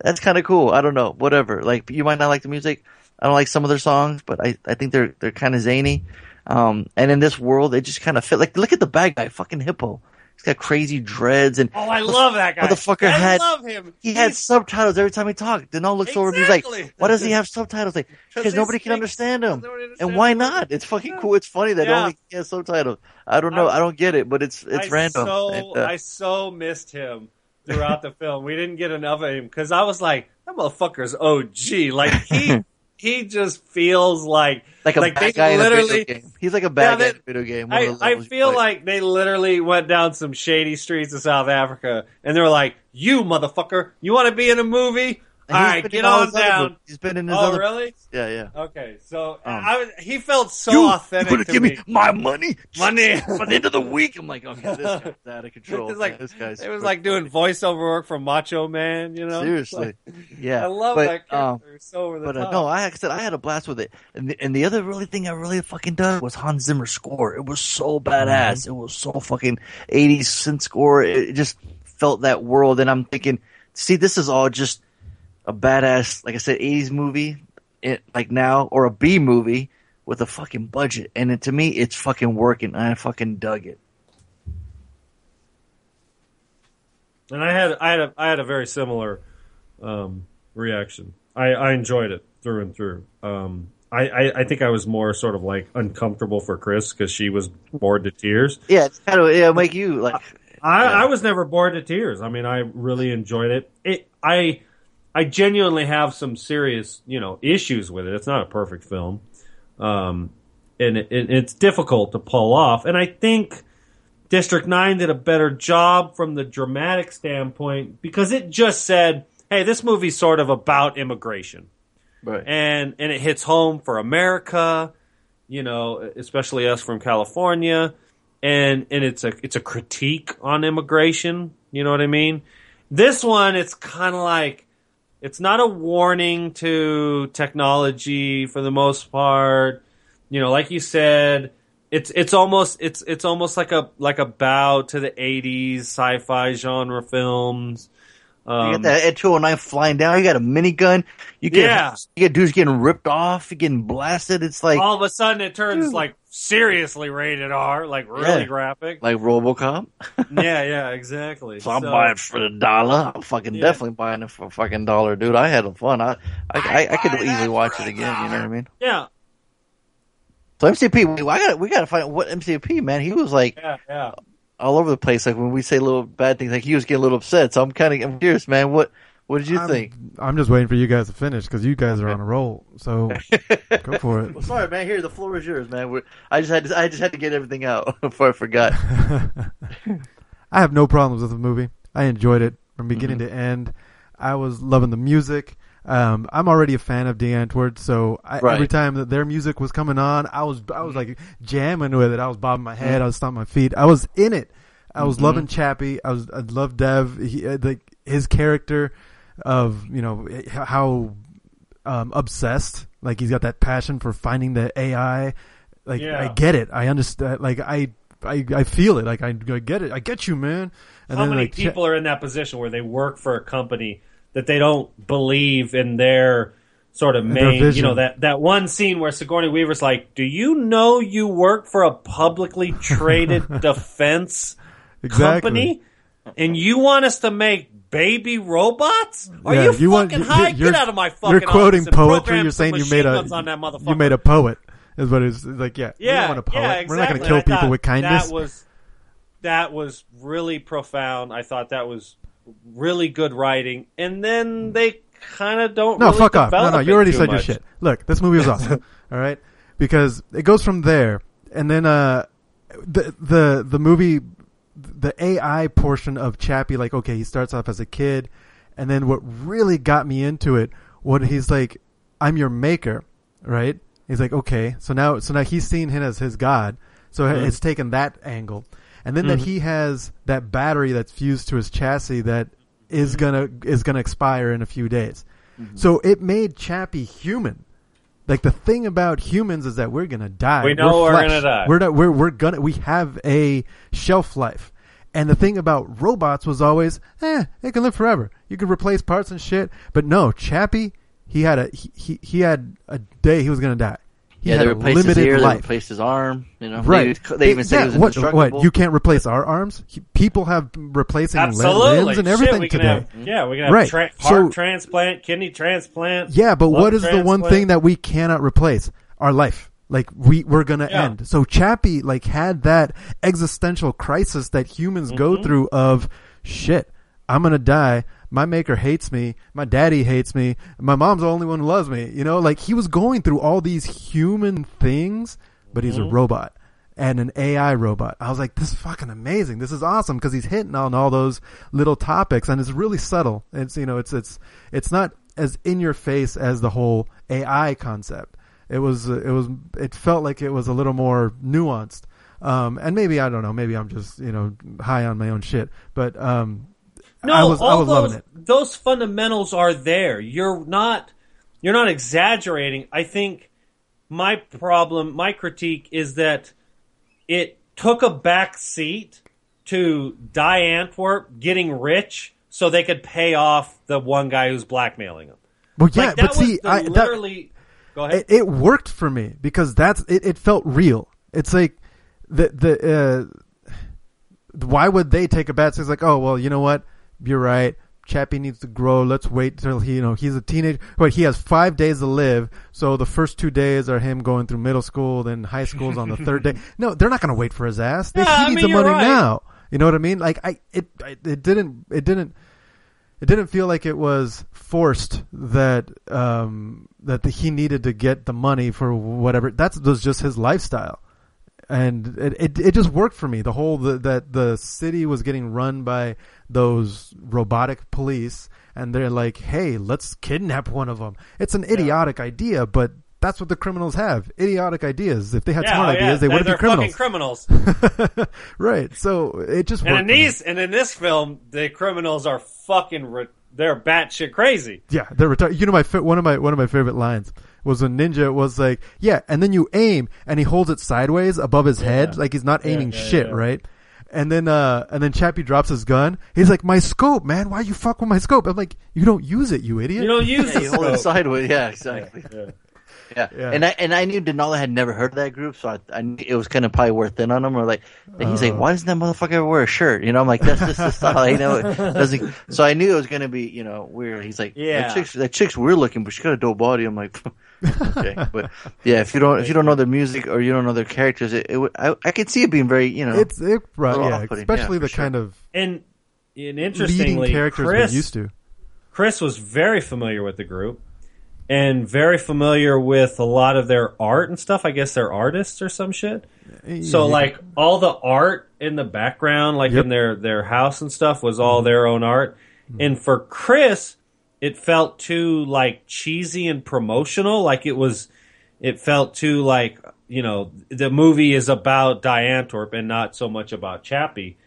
that's kind of cool. I don't know, whatever. Like you might not like the music. I don't like some of their songs, but I I think they're they're kind of zany. Um, and in this world, they just kind of fit. Like look at the bad guy, fucking hippo. He's got crazy dreads and Oh, I love that guy. Motherfucker I had- love him. he had subtitles every time he talked. Then all looks over and he's like, "Why does he have subtitles?" Like, *laughs* because he's nobody can understand him. And why not? It's fucking cool. It's funny that Yeah. only he has subtitles. I don't know. I- I, don't get it, but it's it's I random. So And, uh, I so missed him throughout the film. We didn't get enough of him because I was like, that motherfucker's OG. Like he *laughs* he just feels like like a like bad they guy in a literally- video game. He's like a bad Yeah, guy they- in a video game. I, I feel like they literally went down some shady streets of South Africa and they were like, "You motherfucker, you want to be in a movie? All right, get on down." He's been in his Oh, other. really? Yeah, yeah. Okay, so Um, I was, he felt so you, authentic you gonna give me. me my money? Money. *laughs* by the end of the week. I'm like, okay, this guy's out of *laughs* control. It's like this guy's it was like doing voiceover work for Macho Man, you know? seriously. *laughs* Yeah, I love but, that um, character. It's so over the But uh, no, I like I said I had a blast with it, and the, and the other really thing I really fucking dug was Hans Zimmer's score. It was so badass. It was so fucking eighties synth score. It just felt that world, and I'm thinking, see, this is all just a badass, like I said, eighties movie, it, like now, or a B movie with a fucking budget, and it, to me, it's fucking working. and I fucking dug it. And I had I had a I had a very similar um, reaction. I, I enjoyed it through and through. Um, I, I, I think I was more sort of like uncomfortable for Chris because she was bored to tears. Yeah, it's kind of yeah, make you like I, Yeah. I was never bored to tears. I mean, I really enjoyed it. It I I genuinely have some serious you know issues with it. It's not a perfect film, um, and it, it, it's difficult to pull off. And I think District Nine did a better job from the dramatic standpoint because it just said, "Hey, this movie's sort of about immigration." right. and and it hits home for America, you know, especially us from California, and and it's a it's a critique on immigration. You know what I mean? This one, it's kind of like it's not a warning to technology for the most part. You know, like you said, it's it's almost it's it's almost like a like a bow to the '80s sci-fi genre films. You Um, got that Ed 209 flying down. You got a minigun. You get Yeah. you get dudes getting ripped off. You getting blasted. It's like all of a sudden, it turns Dude. like seriously rated R, like really Yeah. graphic. like RoboCop. *laughs* yeah, yeah, exactly. So I'm buying for the dollar. I'm fucking Yeah. definitely buying it for a fucking dollar, dude. I had fun. I I, I, I could easily watch it again. You know what I mean? Yeah, So MCP, we, I got we got to find out what MCP man. He was like yeah, yeah. all over the place. Like when we say little bad things, like he was getting a little upset. So I'm kind of I'm curious, man. What what did you I'm, think? I'm just waiting for you guys to finish because you guys are on a *laughs* roll. So *laughs* go for it. Well, sorry, man. Here, the floor is yours, man. We're, I just had to, I just had to get everything out *laughs* before I forgot. I have no problems with the movie. I enjoyed it from beginning Mm-hmm. to end. I was loving the music. Um, I'm already a fan of the Antwoord, so I, Right. every time that their music was coming on, I was I was like jamming with it. I was bobbing my Mm-hmm. head. I was stomping my feet. I was in it. I was loving Chappie. I was I loved Dev. He, uh, the, his character of you know how um, obsessed. Like he's got that passion for finding the AI. Like Yeah. I get it. I understand. Like I. I, I feel it. Like I, I get it. I get you, man. And How then, many like, people are in that position where they work for a company that they don't believe in their sort of main, you know, that, that one scene where Sigourney Weaver's like, do you know you work for a publicly traded *laughs* defense Exactly. company and you want us to make baby robots? Are Yeah, you, you want- fucking you- high? Get out of my fucking You're quoting poetry. You're saying you made a on that motherfucker. you made a poet. Is what it's like. Yeah, we Yeah, don't want a poet. yeah, We're not going to kill people with kindness. That was that was really profound. I thought that was really good writing, and then they kind of don't. no, really fuck off. No, no, you already said your shit. Look, this movie was awesome. *laughs* all right, because it goes from there, and then uh, the the the movie, the AI portion of Chappie, like okay, he starts off as a kid, and then what really got me into it, what he's like, I'm your maker, right? He's like, okay, so now so now he's seen him as his god, so Mm-hmm. it's taken that angle, and then that he has that battery that's fused to his chassis that is Mm-hmm. gonna is gonna expire in a few days. So it made Chappie human. Like the thing about humans is that we're gonna die. We know we're flesh. gonna die. We're not, we're we're gonna we have a shelf life. And the thing about robots was always, eh, it can live forever. You could replace parts and shit. But no, Chappie, he had a he he, he had a day he was gonna die. He yeah, had they a replaced his limited ear. They replaced his arm. You know, Right. They, they even said yeah, he was what, what? You can't replace our arms? He- People have replacing li- Absolutely, limbs and everything we can today. Have, yeah, we can have Right. tra- So- heart transplant, kidney transplant. Yeah, but lung what is the one thing that we cannot replace? Our life. Like we we're gonna Yeah. end. So Chappie like had that existential crisis that humans go Mm-hmm. through of shit. I'm gonna die. My maker hates me. My daddy hates me. My mom's the only one who loves me. You know, like he was going through all these human things, but he's a Mm-hmm. robot and an AI robot. I was like, this is fucking amazing. This is awesome because he's hitting on all those little topics and it's really subtle. It's you know, it's it's it's not as in your face as the whole AI concept. It was it was it felt like it was a little more nuanced. Um, and maybe I don't know. Maybe I'm just you know high on my own shit. But um, No, I was I all was those loving it. those fundamentals are there. You're not you're not exaggerating. I think my problem, my critique is that it took a back seat to Die Antwoord getting rich so they could pay off the one guy who's blackmailing them. Well, yeah, like, that but see, I, that, literally. go ahead. it, it worked for me because that's it, it felt real. It's like the the uh, why would they take a bet? So it's like, oh well, you know what? You're right. Chappie needs to grow. Let's wait till he, you know, he's a teenager. But he has five days to live. So the first two days are him going through middle school, then high school's on the *laughs* third day. No, they're not going to wait for his ass. They, Yeah, he I needs mean, the money right. now. You know what I mean? Like I, it, I, it didn't, it didn't, it didn't feel like it was forced that um, that the, he needed to get the money for whatever. That was just his lifestyle, and it, it it just worked for me. The whole the, that the city was getting run by those robotic police, and they're like, "Hey, let's kidnap one of them." It's an idiotic idea, but that's what the criminals have idiotic ideas. If they had yeah, smart oh, yeah. ideas, they wouldn't be criminals. fucking criminals. *laughs* right. So it just and worked in these, and in this film, the criminals are fucking. Re- they're batshit crazy. Yeah, they're retired. You know, my one of my one of my favorite lines was when Ninja was like, "Yeah," and then you aim, and he holds it sideways above his head, like he's not aiming yeah, shit, yeah. right? And then, uh, and then Chappie drops his gun. He's like, "My scope, man! Why you fuck with my scope?" I'm like, "You don't use it, you idiot." You don't use Yeah, the you hold it sideways. Yeah, exactly. Yeah. *laughs* Yeah. Yeah. and I and I knew Denala had never heard of that group, so I, I knew it was kind of probably worth in on him. Or like, and he's like, Oh. "Why doesn't that motherfucker ever wear a shirt?" You know, I'm like, "That's just the style." You know, it *laughs* doesn't. So I knew it was gonna be, you know, weird. He's like, Yeah. that chick's that chick's weird looking, but she got a dope body." I'm like, okay, but yeah, if you don't if you don't know their music or you don't know their characters, it, it I I could see it being very, you know, It's it, right, yeah, especially yeah, the sure. kind of And, and leading interestingly, characters Chris, used to. Chris was very familiar with the group and very familiar with a lot of their art and stuff. I guess they're artists or some shit. So Yeah. like all the art in the background, like Yep. in their their house and stuff, was all their own art. And for Chris, it felt too like cheesy and promotional. Like it was, it felt too like you know the movie is about Die Antwoord and not so much about Chappie.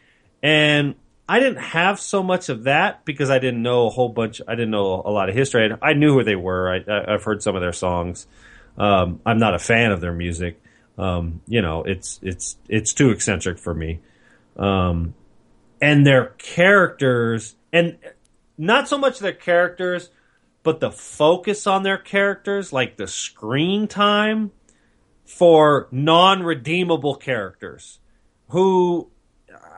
And I didn't have so much of that because I didn't know a whole bunch. I didn't know a lot of history. I, I knew who they were. I, I've heard some of their songs. Um, I'm not a fan of their music. Um, you know, it's it's it's too eccentric for me. Um, and their characters, and not so much their characters, but the focus on their characters, like the screen time for non-redeemable characters who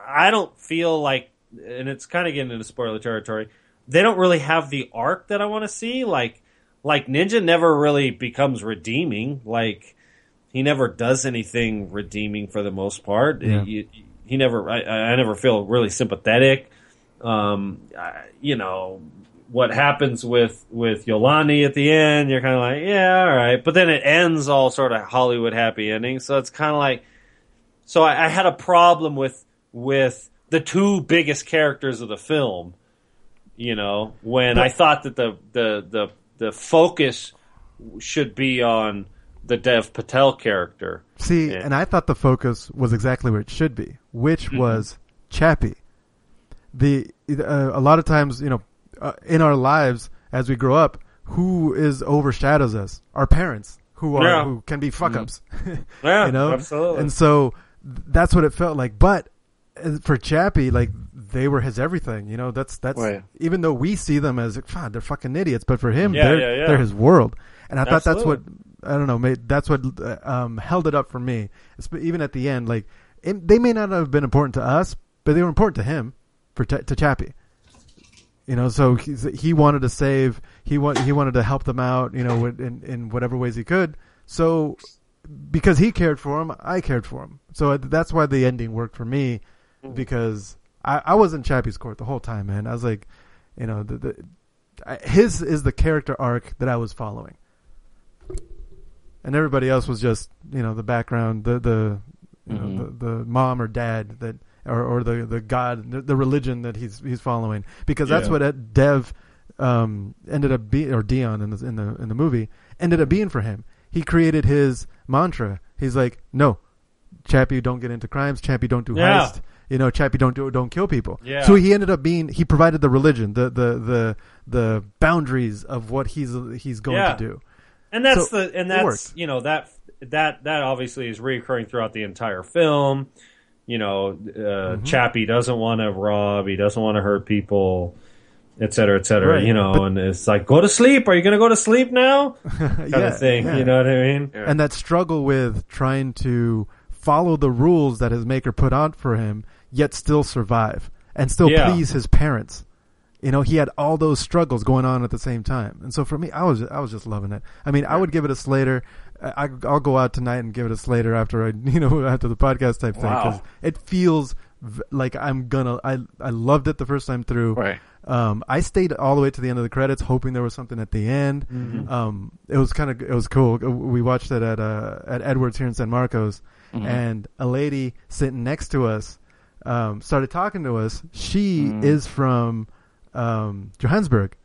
I don't feel like, and it's kind of getting into spoiler territory. They don't really have the arc that I want to see. Like, like Ninja never really becomes redeeming. Like, he never does anything redeeming for the most part. Yeah. He, he never, I, I never feel really sympathetic. Um, you know, what happens with with Yolandi at the end, you're kind of like, yeah, all right. But then it ends all sort of Hollywood happy ending. So it's kind of like, so I, I had a problem with with the two biggest characters of the film. You know, when I thought that the the the the focus should be on the Dev Patel character. See, Yeah. and I thought the focus was exactly where it should be, which Mm-hmm. was Chappie. The uh, a lot of times, you know, uh, in our lives as we grow up, who is overshadows us? Our parents, who are Yeah. who can be fuck ups. *laughs* Yeah, you know, absolutely. And so that's what it felt like. But uh, for Chappie, like they were his everything. You know, that's that's Right. even though we see them as God, they're fucking idiots, but for him, Yeah, they're yeah, yeah. they're his world. And I thought that's what I don't know. Made, that's what uh, um, held it up for me. Espe- Even at the end, like it, they may not have been important to us, but they were important to him, for Chappie. You know, so he wanted to save. He want, he wanted to help them out. You know, in in whatever ways he could. So because he cared for him, I cared for him. So that's why the ending worked for me because I, I was in Chappie's court the whole time, man. I was like, you know, the, the his is the character arc that I was following, and everybody else was just you know the background, the the you Mhm. know the, the mom or dad that or, or the the god, the, the religion that he's he's following because that's Yeah. what Dev um, ended up being or Dion in the in the in the movie ended up being for him. He created his mantra. He's like, no, Chappie, don't get into crimes. Chappie, don't do Yeah. heist. You know, Chappie, don't do don't kill people. Yeah. So he ended up being he provided the religion, the the the the boundaries of what he's he's going Yeah. to do. and that's So, the and that's you know that that that obviously is reoccurring throughout the entire film. You know, uh, Mm-hmm. Chappie doesn't want to rob. He doesn't want to hurt people, et cetera, et cetera. Right, You know, but- and it's like, go to sleep. Are you going to go to sleep now? Kind *laughs* yeah, of thing. yeah. You know what I mean? and that struggle with trying to follow the rules that his maker put out for him, yet still survive and still Yeah. please his parents. You know, he had all those struggles going on at the same time, and so for me, I was I was just loving it. I mean, I would give it a Slater. I, I'll go out tonight and give it a Slater after I, *laughs* you know, after the podcast type thing because Wow. it feels v- like I'm gonna. I I loved it the first time through. Right. Um, I stayed all the way to the end of the credits, hoping there was something at the end. Mm-hmm. Um, it was kind of it was cool. We watched it at uh, at Edwards here in San Marcos, Mm-hmm. and a lady sitting next to us um, started talking to us. She Mm. is from um, Johannesburg,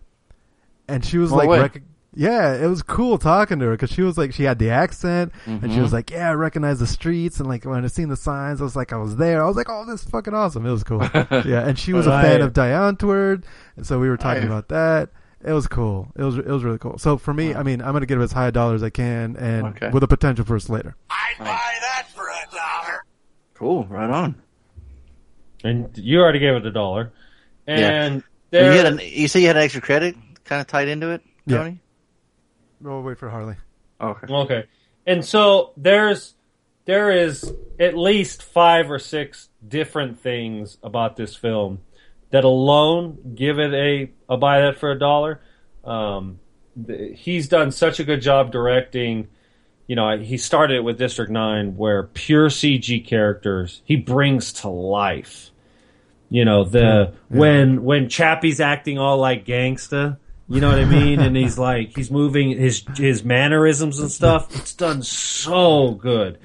and she was No like, way. rec- Yeah, it was cool talking to her because she was like, she had the accent and she was mm-hmm. like, yeah, I recognize the streets. And like, when I seen the signs, I was like, I was there. I was like, oh, this is fucking awesome. It was cool. *laughs* yeah. And she was a fan of Die Antwoord. And so we were talking Right. about that. It was cool. It was, it was really cool. So for me, I mean, I'm going to give it as high a dollar as I can and Okay. with a potential for a Slater. Cool. Right on. And you already gave it a dollar. Yeah. And You, there, had an, you say you had an extra credit kind of tied into it, Yeah. Tony? We'll wait for Harley. Okay. Okay. And so there's there is at least five or six different things about this film that alone give it a a buy that for a dollar. Um, th- he's done such a good job directing. You know, he started with District Nine, where pure CG characters he brings to life. You know, the Yeah, yeah. when when Chappie's acting all like gangsta, you know what I mean, and he's like he's moving his his mannerisms and stuff. It's done so good,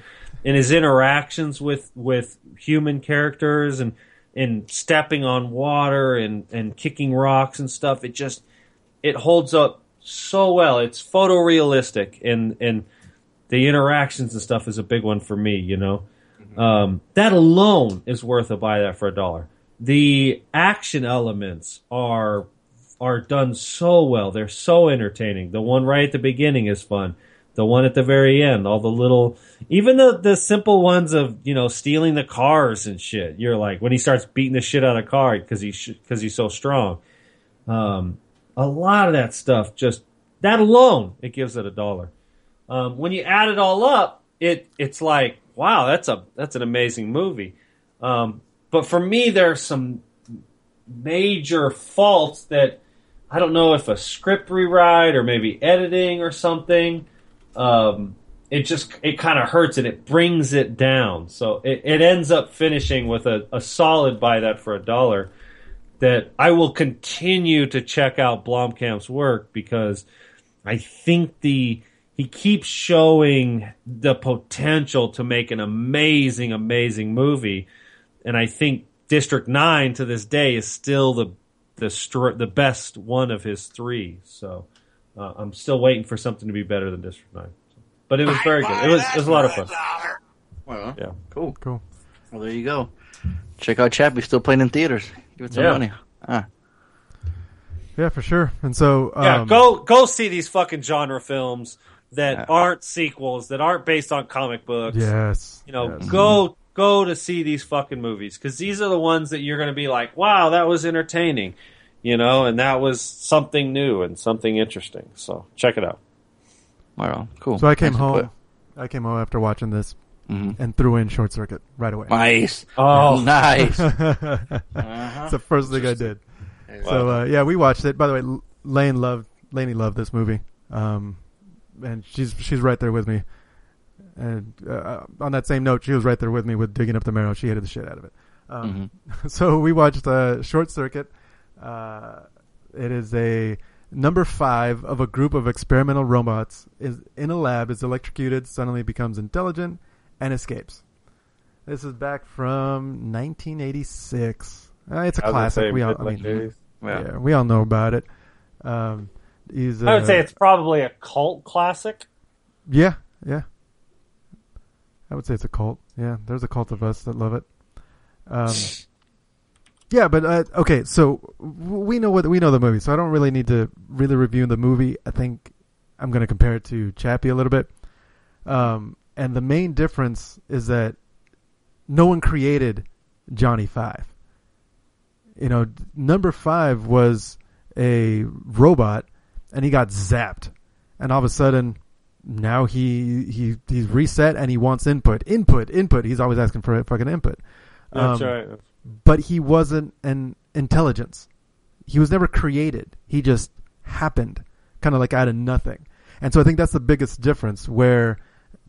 and his interactions with with human characters and and stepping on water and and kicking rocks and stuff. It just it holds up so well. It's photorealistic and and the interactions and stuff is a big one for me. You know, um, that alone is worth a buy that for a dollar. The action elements are are done so well. They're so entertaining. The one right at the beginning is fun. The one at the very end, all the little, even the the simple ones of you know stealing the cars and shit. You're like when he starts beating the shit out of the car because he because he's so strong. Um, a lot of that stuff just that alone it gives it a dollar. Um, when you add it all up, it it's like wow, that's a that's an amazing movie. Um, but for me, there are some major faults that I don't know if a script rewrite or maybe editing or something. Um, it just it kind of hurts and it brings it down. So it, it ends up finishing with a, a solid buy that for a dollar. That I will continue to check out Blomkamp's work because I think the he keeps showing the potential to make an amazing, amazing movie, and I think District Nine to this day is still the the str- the best one of his three. So uh, I'm still waiting for something to be better than District Nine. But it was very good. It was it was a lot of fun. Well, Yeah. cool. Cool. Well, there you go. Check out Chappie, still playing in theaters. Give it some Yeah. money. Ah. Yeah, for sure. And so, um, Yeah, go go see these fucking genre films that Yeah. aren't sequels, that aren't based on comic books. Yes. You know, yes. go go to see these fucking movies because these are the ones that you're going to be like, wow, that was entertaining, you know, and that was something new and something interesting. So check it out. Well, cool. So I came Nice home. I came home after watching this Mhm. and threw in Short Circuit right away. Nice. Oh, *laughs* nice. *laughs* That's Uh-huh. the first thing I did. So uh, yeah, we watched it. By the way, Lane loved Laney loved this movie, um, and she's she's right there with me. And uh, on that same note, she was right there with me with digging up the marrow. She hated the shit out of it. Um, *laughs* So we watched uh, Short Circuit. Uh, it is a number five of a group of experimental robots is in a lab is electrocuted, suddenly becomes intelligent, and escapes. This is back from 1986. Uh, it's a classic. say we all, I mean, Yeah. yeah, we all know about it. Um, he's, uh, I would say it's probably a cult classic. yeah, yeah. I would say it's a cult. Yeah, there's a cult of us that love it. Um, *laughs* yeah, but uh, okay, so we know what we know the movie, so I don't really need to really review the movie. I think I'm going to compare it to Chappie a little bit. Um, and the main difference is that no one created Johnny Five. You know, number five was a robot, and he got zapped, and all of a sudden, now he he he's reset and he wants input, input, input. He's always asking for fucking input. That's Um, right. But he wasn't an intelligence. He was never created. He just happened, kind of like out of nothing. And so I think that's the biggest difference. Where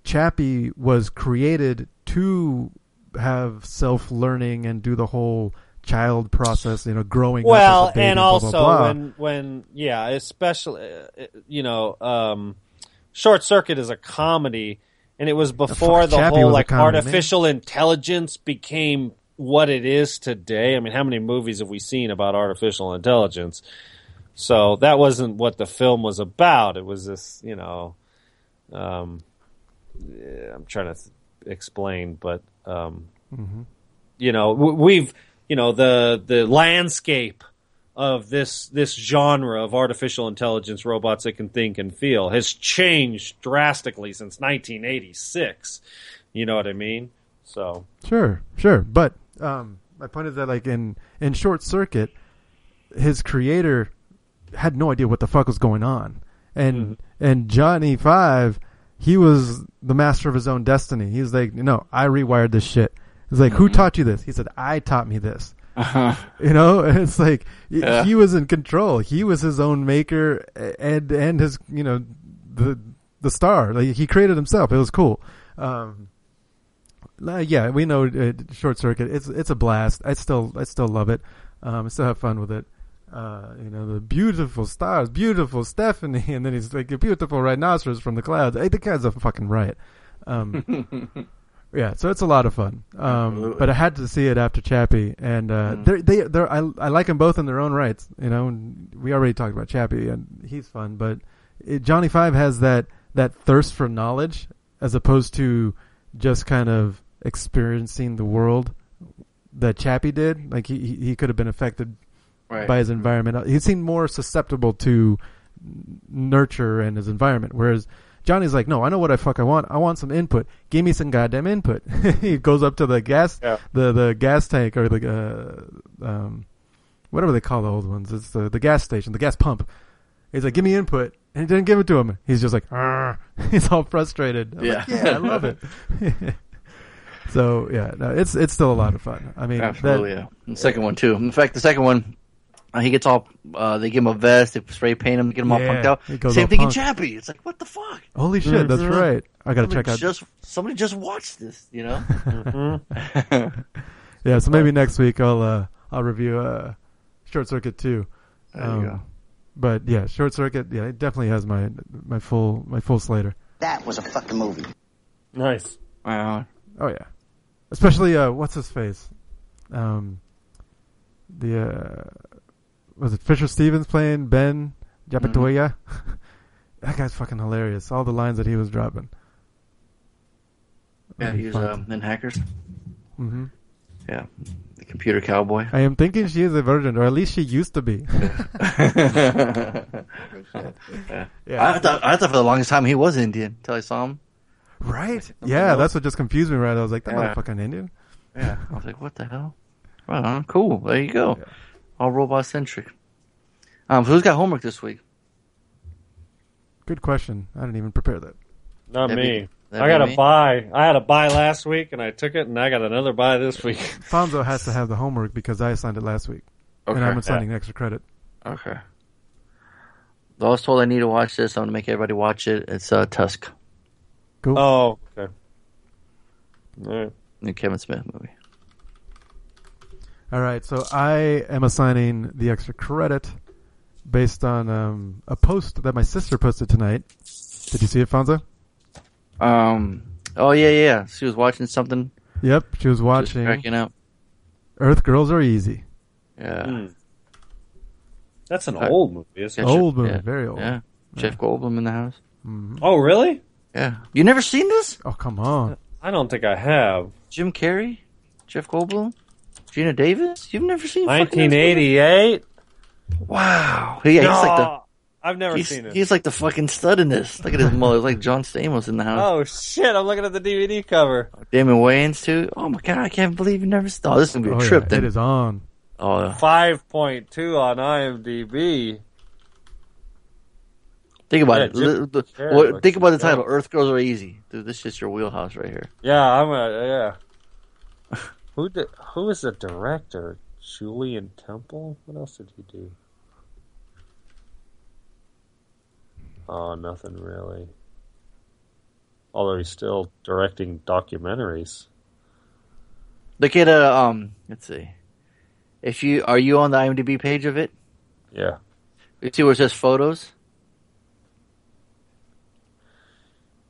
Chappie was created to have self learning and do the whole child process, you know, growing up well, as a baby, and blah, blah, also blah. when when yeah, especially uh, you know, um, Short Circuit is a comedy, and it was before fuck, the whole like comedy, man. artificial intelligence became what it is today. I mean, how many movies have we seen about artificial intelligence? So that wasn't what the film was about. It was this, you know, um, I'm trying to th- explain, but um, hmm you know, w- we've, you know, the the landscape of this this genre of artificial intelligence robots that can think and feel has changed drastically since 1986. You know what I mean? So Sure, sure. But um, my point is that like in in Short Circuit, his creator had no idea what the fuck was going on, and and Johnny Five, he was the master of his own destiny. He's like, no, I rewired this shit. He's like, who taught you this? He said, I taught me this. *laughs* You know, and it's like Yeah. he was in control. He was his own maker, and and his you know the the star. Like he created himself. It was cool. Um, yeah, we know uh, Short Circuit. It's it's a blast. I still I still love it. Um, I still have fun with it. Uh, you know the beautiful stars, beautiful Stephanie, *laughs* and then he's like a beautiful rhinoceros from the clouds. I think guy's a fucking riot. Um, *laughs* yeah, so it's a lot of fun. Um, but I had to see it after Chappie, and uh, Mm. they're, they they're I I like them both in their own rights. You know, and we already talked about Chappie, and he's fun, but it, Johnny Five has that that thirst for knowledge as opposed to just kind of experiencing the world that Chappie did. Like he he, he could have been affected Right. by his environment. He seemed more susceptible to nurture and his environment, whereas Johnny's like, no, I know what I fuck I want. I want some input. Give me some goddamn input. *laughs* he goes up to the gas, Yeah. the the gas tank or the uh, um, whatever they call the old ones. It's the the gas station, the gas pump. He's like, give me input, and he didn't give it to him. He's just like, "Arr." *laughs* he's all frustrated. I'm like, Yeah. yeah, I love it. *laughs* so yeah, no, it's it's still a lot of fun. I mean, that- Absolutely, yeah. And the second one too. In fact, the second one, uh, he gets all. Uh, they give him a vest. They spray paint him, get him all Yeah, punked out. goes Same all thing in punk. Chappie. It's like what the fuck. holy shit, that's Mhm. right. I gotta Somebody check out. Just somebody just watched this. You know. mhm. *laughs* Yeah, so maybe next week I'll uh, I'll review uh, Short Circuit too. There you go. But yeah, Short Circuit, yeah, it definitely has my my full my full slater. That was a fucking movie. nice. Wow. Oh yeah, especially uh, what's his face, um, the uh, was it Fisher Stevens playing Ben Jabituya? *laughs* that guy's fucking hilarious. All the lines that he was dropping. Yeah, he was um, in Hackers. hmm Yeah, the computer cowboy. I am thinking she is a virgin, or at least she used to be. *laughs* *laughs* yeah. I thought I thought for the longest time he was Indian until I saw him. Right? Yeah, else. that's what just confused me. Right? I was like, that Yeah. motherfucking Indian. Yeah, I was like, what the hell? Right on, cool. There you go. Yeah. All robot centric. Um, so who's got homework this week? Good question. I didn't even prepare that. Not That'd me. that'd I got a buy. I had a buy last week, and I took it, and I got another buy this week. *laughs* Fonzo has to have the homework because I assigned it last week, and I'm assigning extra credit. Okay. I was told I need to watch this. I'm gonna make everybody watch it. It's uh, Tusk, Cool. Oh, okay. All right. the Kevin Smith movie. All right, so I am assigning the extra credit based on um, a post that my sister posted tonight. Did you see it, Fonzo? Um. Oh yeah, yeah. yeah. She was watching something. Yep, she was She was watching cracking up. Earth Girls Are Easy. Yeah. Hmm. That's an Uh, old movie, isn't it? Yeah, Old movie, yeah, very old. Yeah. Jeff Goldblum in the house. Mhm. Oh, really? Yeah. You never seen this? Oh, come on. I don't think I have. Jim Carrey, Jeff Goldblum, Geena Davis. You've never seen fucking this movie? 1988. Wow. Yeah, he's like the I've never he's, seen it. he's like the fucking stud in this. Look at his mother. It's like John Stamos in the house. Oh shit! I'm looking at the DVD cover. Damon Wayans too. Oh my god, I can't believe you never saw. Oh, this is gonna be a Oh, trip. yeah, then. it is on. Oh, yeah. Five point two on IMDb. think about Yeah, it. Jim Li- the- what- think about the good. title. Earth Girls Are Easy. Dude, this is your wheelhouse right here. Yeah, I'm a yeah. Who did? Who is the director? Julien Temple. What else did he do? Oh, nothing really. Although he's still directing documentaries. Look at uh, um. Let's see. If you are you on the IMDb page of it? Yeah. You see where it says photos.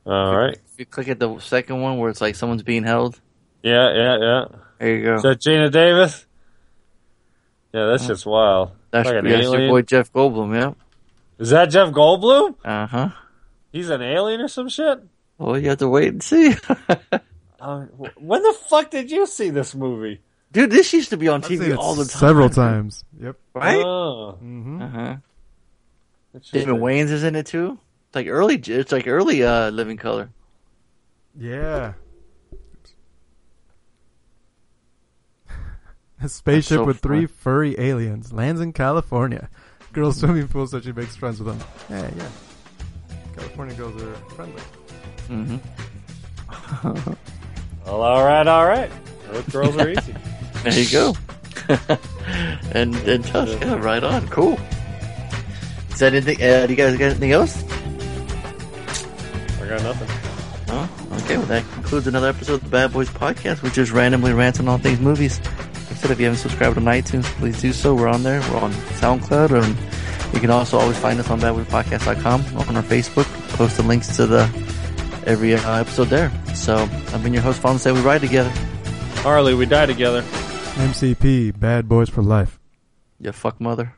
All right. You click at the second one where it's like someone's being held. Yeah, yeah, yeah. There you go. Is that Geena Davis? Yeah, that's just wild. That's, Like an that's your boy Jeff Goldblum, yeah. Is that Jeff Goldblum? Uh huh. He's an alien or some shit? Well, you have to wait and see. *laughs* Uh, when the fuck did you see this movie? Dude, this used to be on I've TV all the time. several times. Yep. Right? Oh, hmm Uh huh. interesting. Damon Wayans is in it too. It's like early. It's like early uh, Living Color. Yeah. A *laughs* spaceship so with three fun. furry aliens lands in California. *laughs* Girl swimming pool, so she makes friends with them. Yeah, yeah. California girls are friendly. Mm-hmm. Well, *laughs* all right, all right. Those girls are easy. There you go. and and Tusk, yeah, right on. Cool. Is that anything? Uh, do you guys got anything else? I got nothing. No? Okay, well, that concludes another episode of the Bad Boys Podcast, which is randomly ranting on things movies. Like I said, if you haven't subscribed on iTunes, please do so. We're on there. We're on SoundCloud, and you can also always find us on badboyspodcast.com, on our Facebook. Post the links to the every uh, episode there. So, I've been your host, Fawn Say We Ride Together. Harley, we die together. MCP, Bad Boys for Life. Yeah, fuck mother.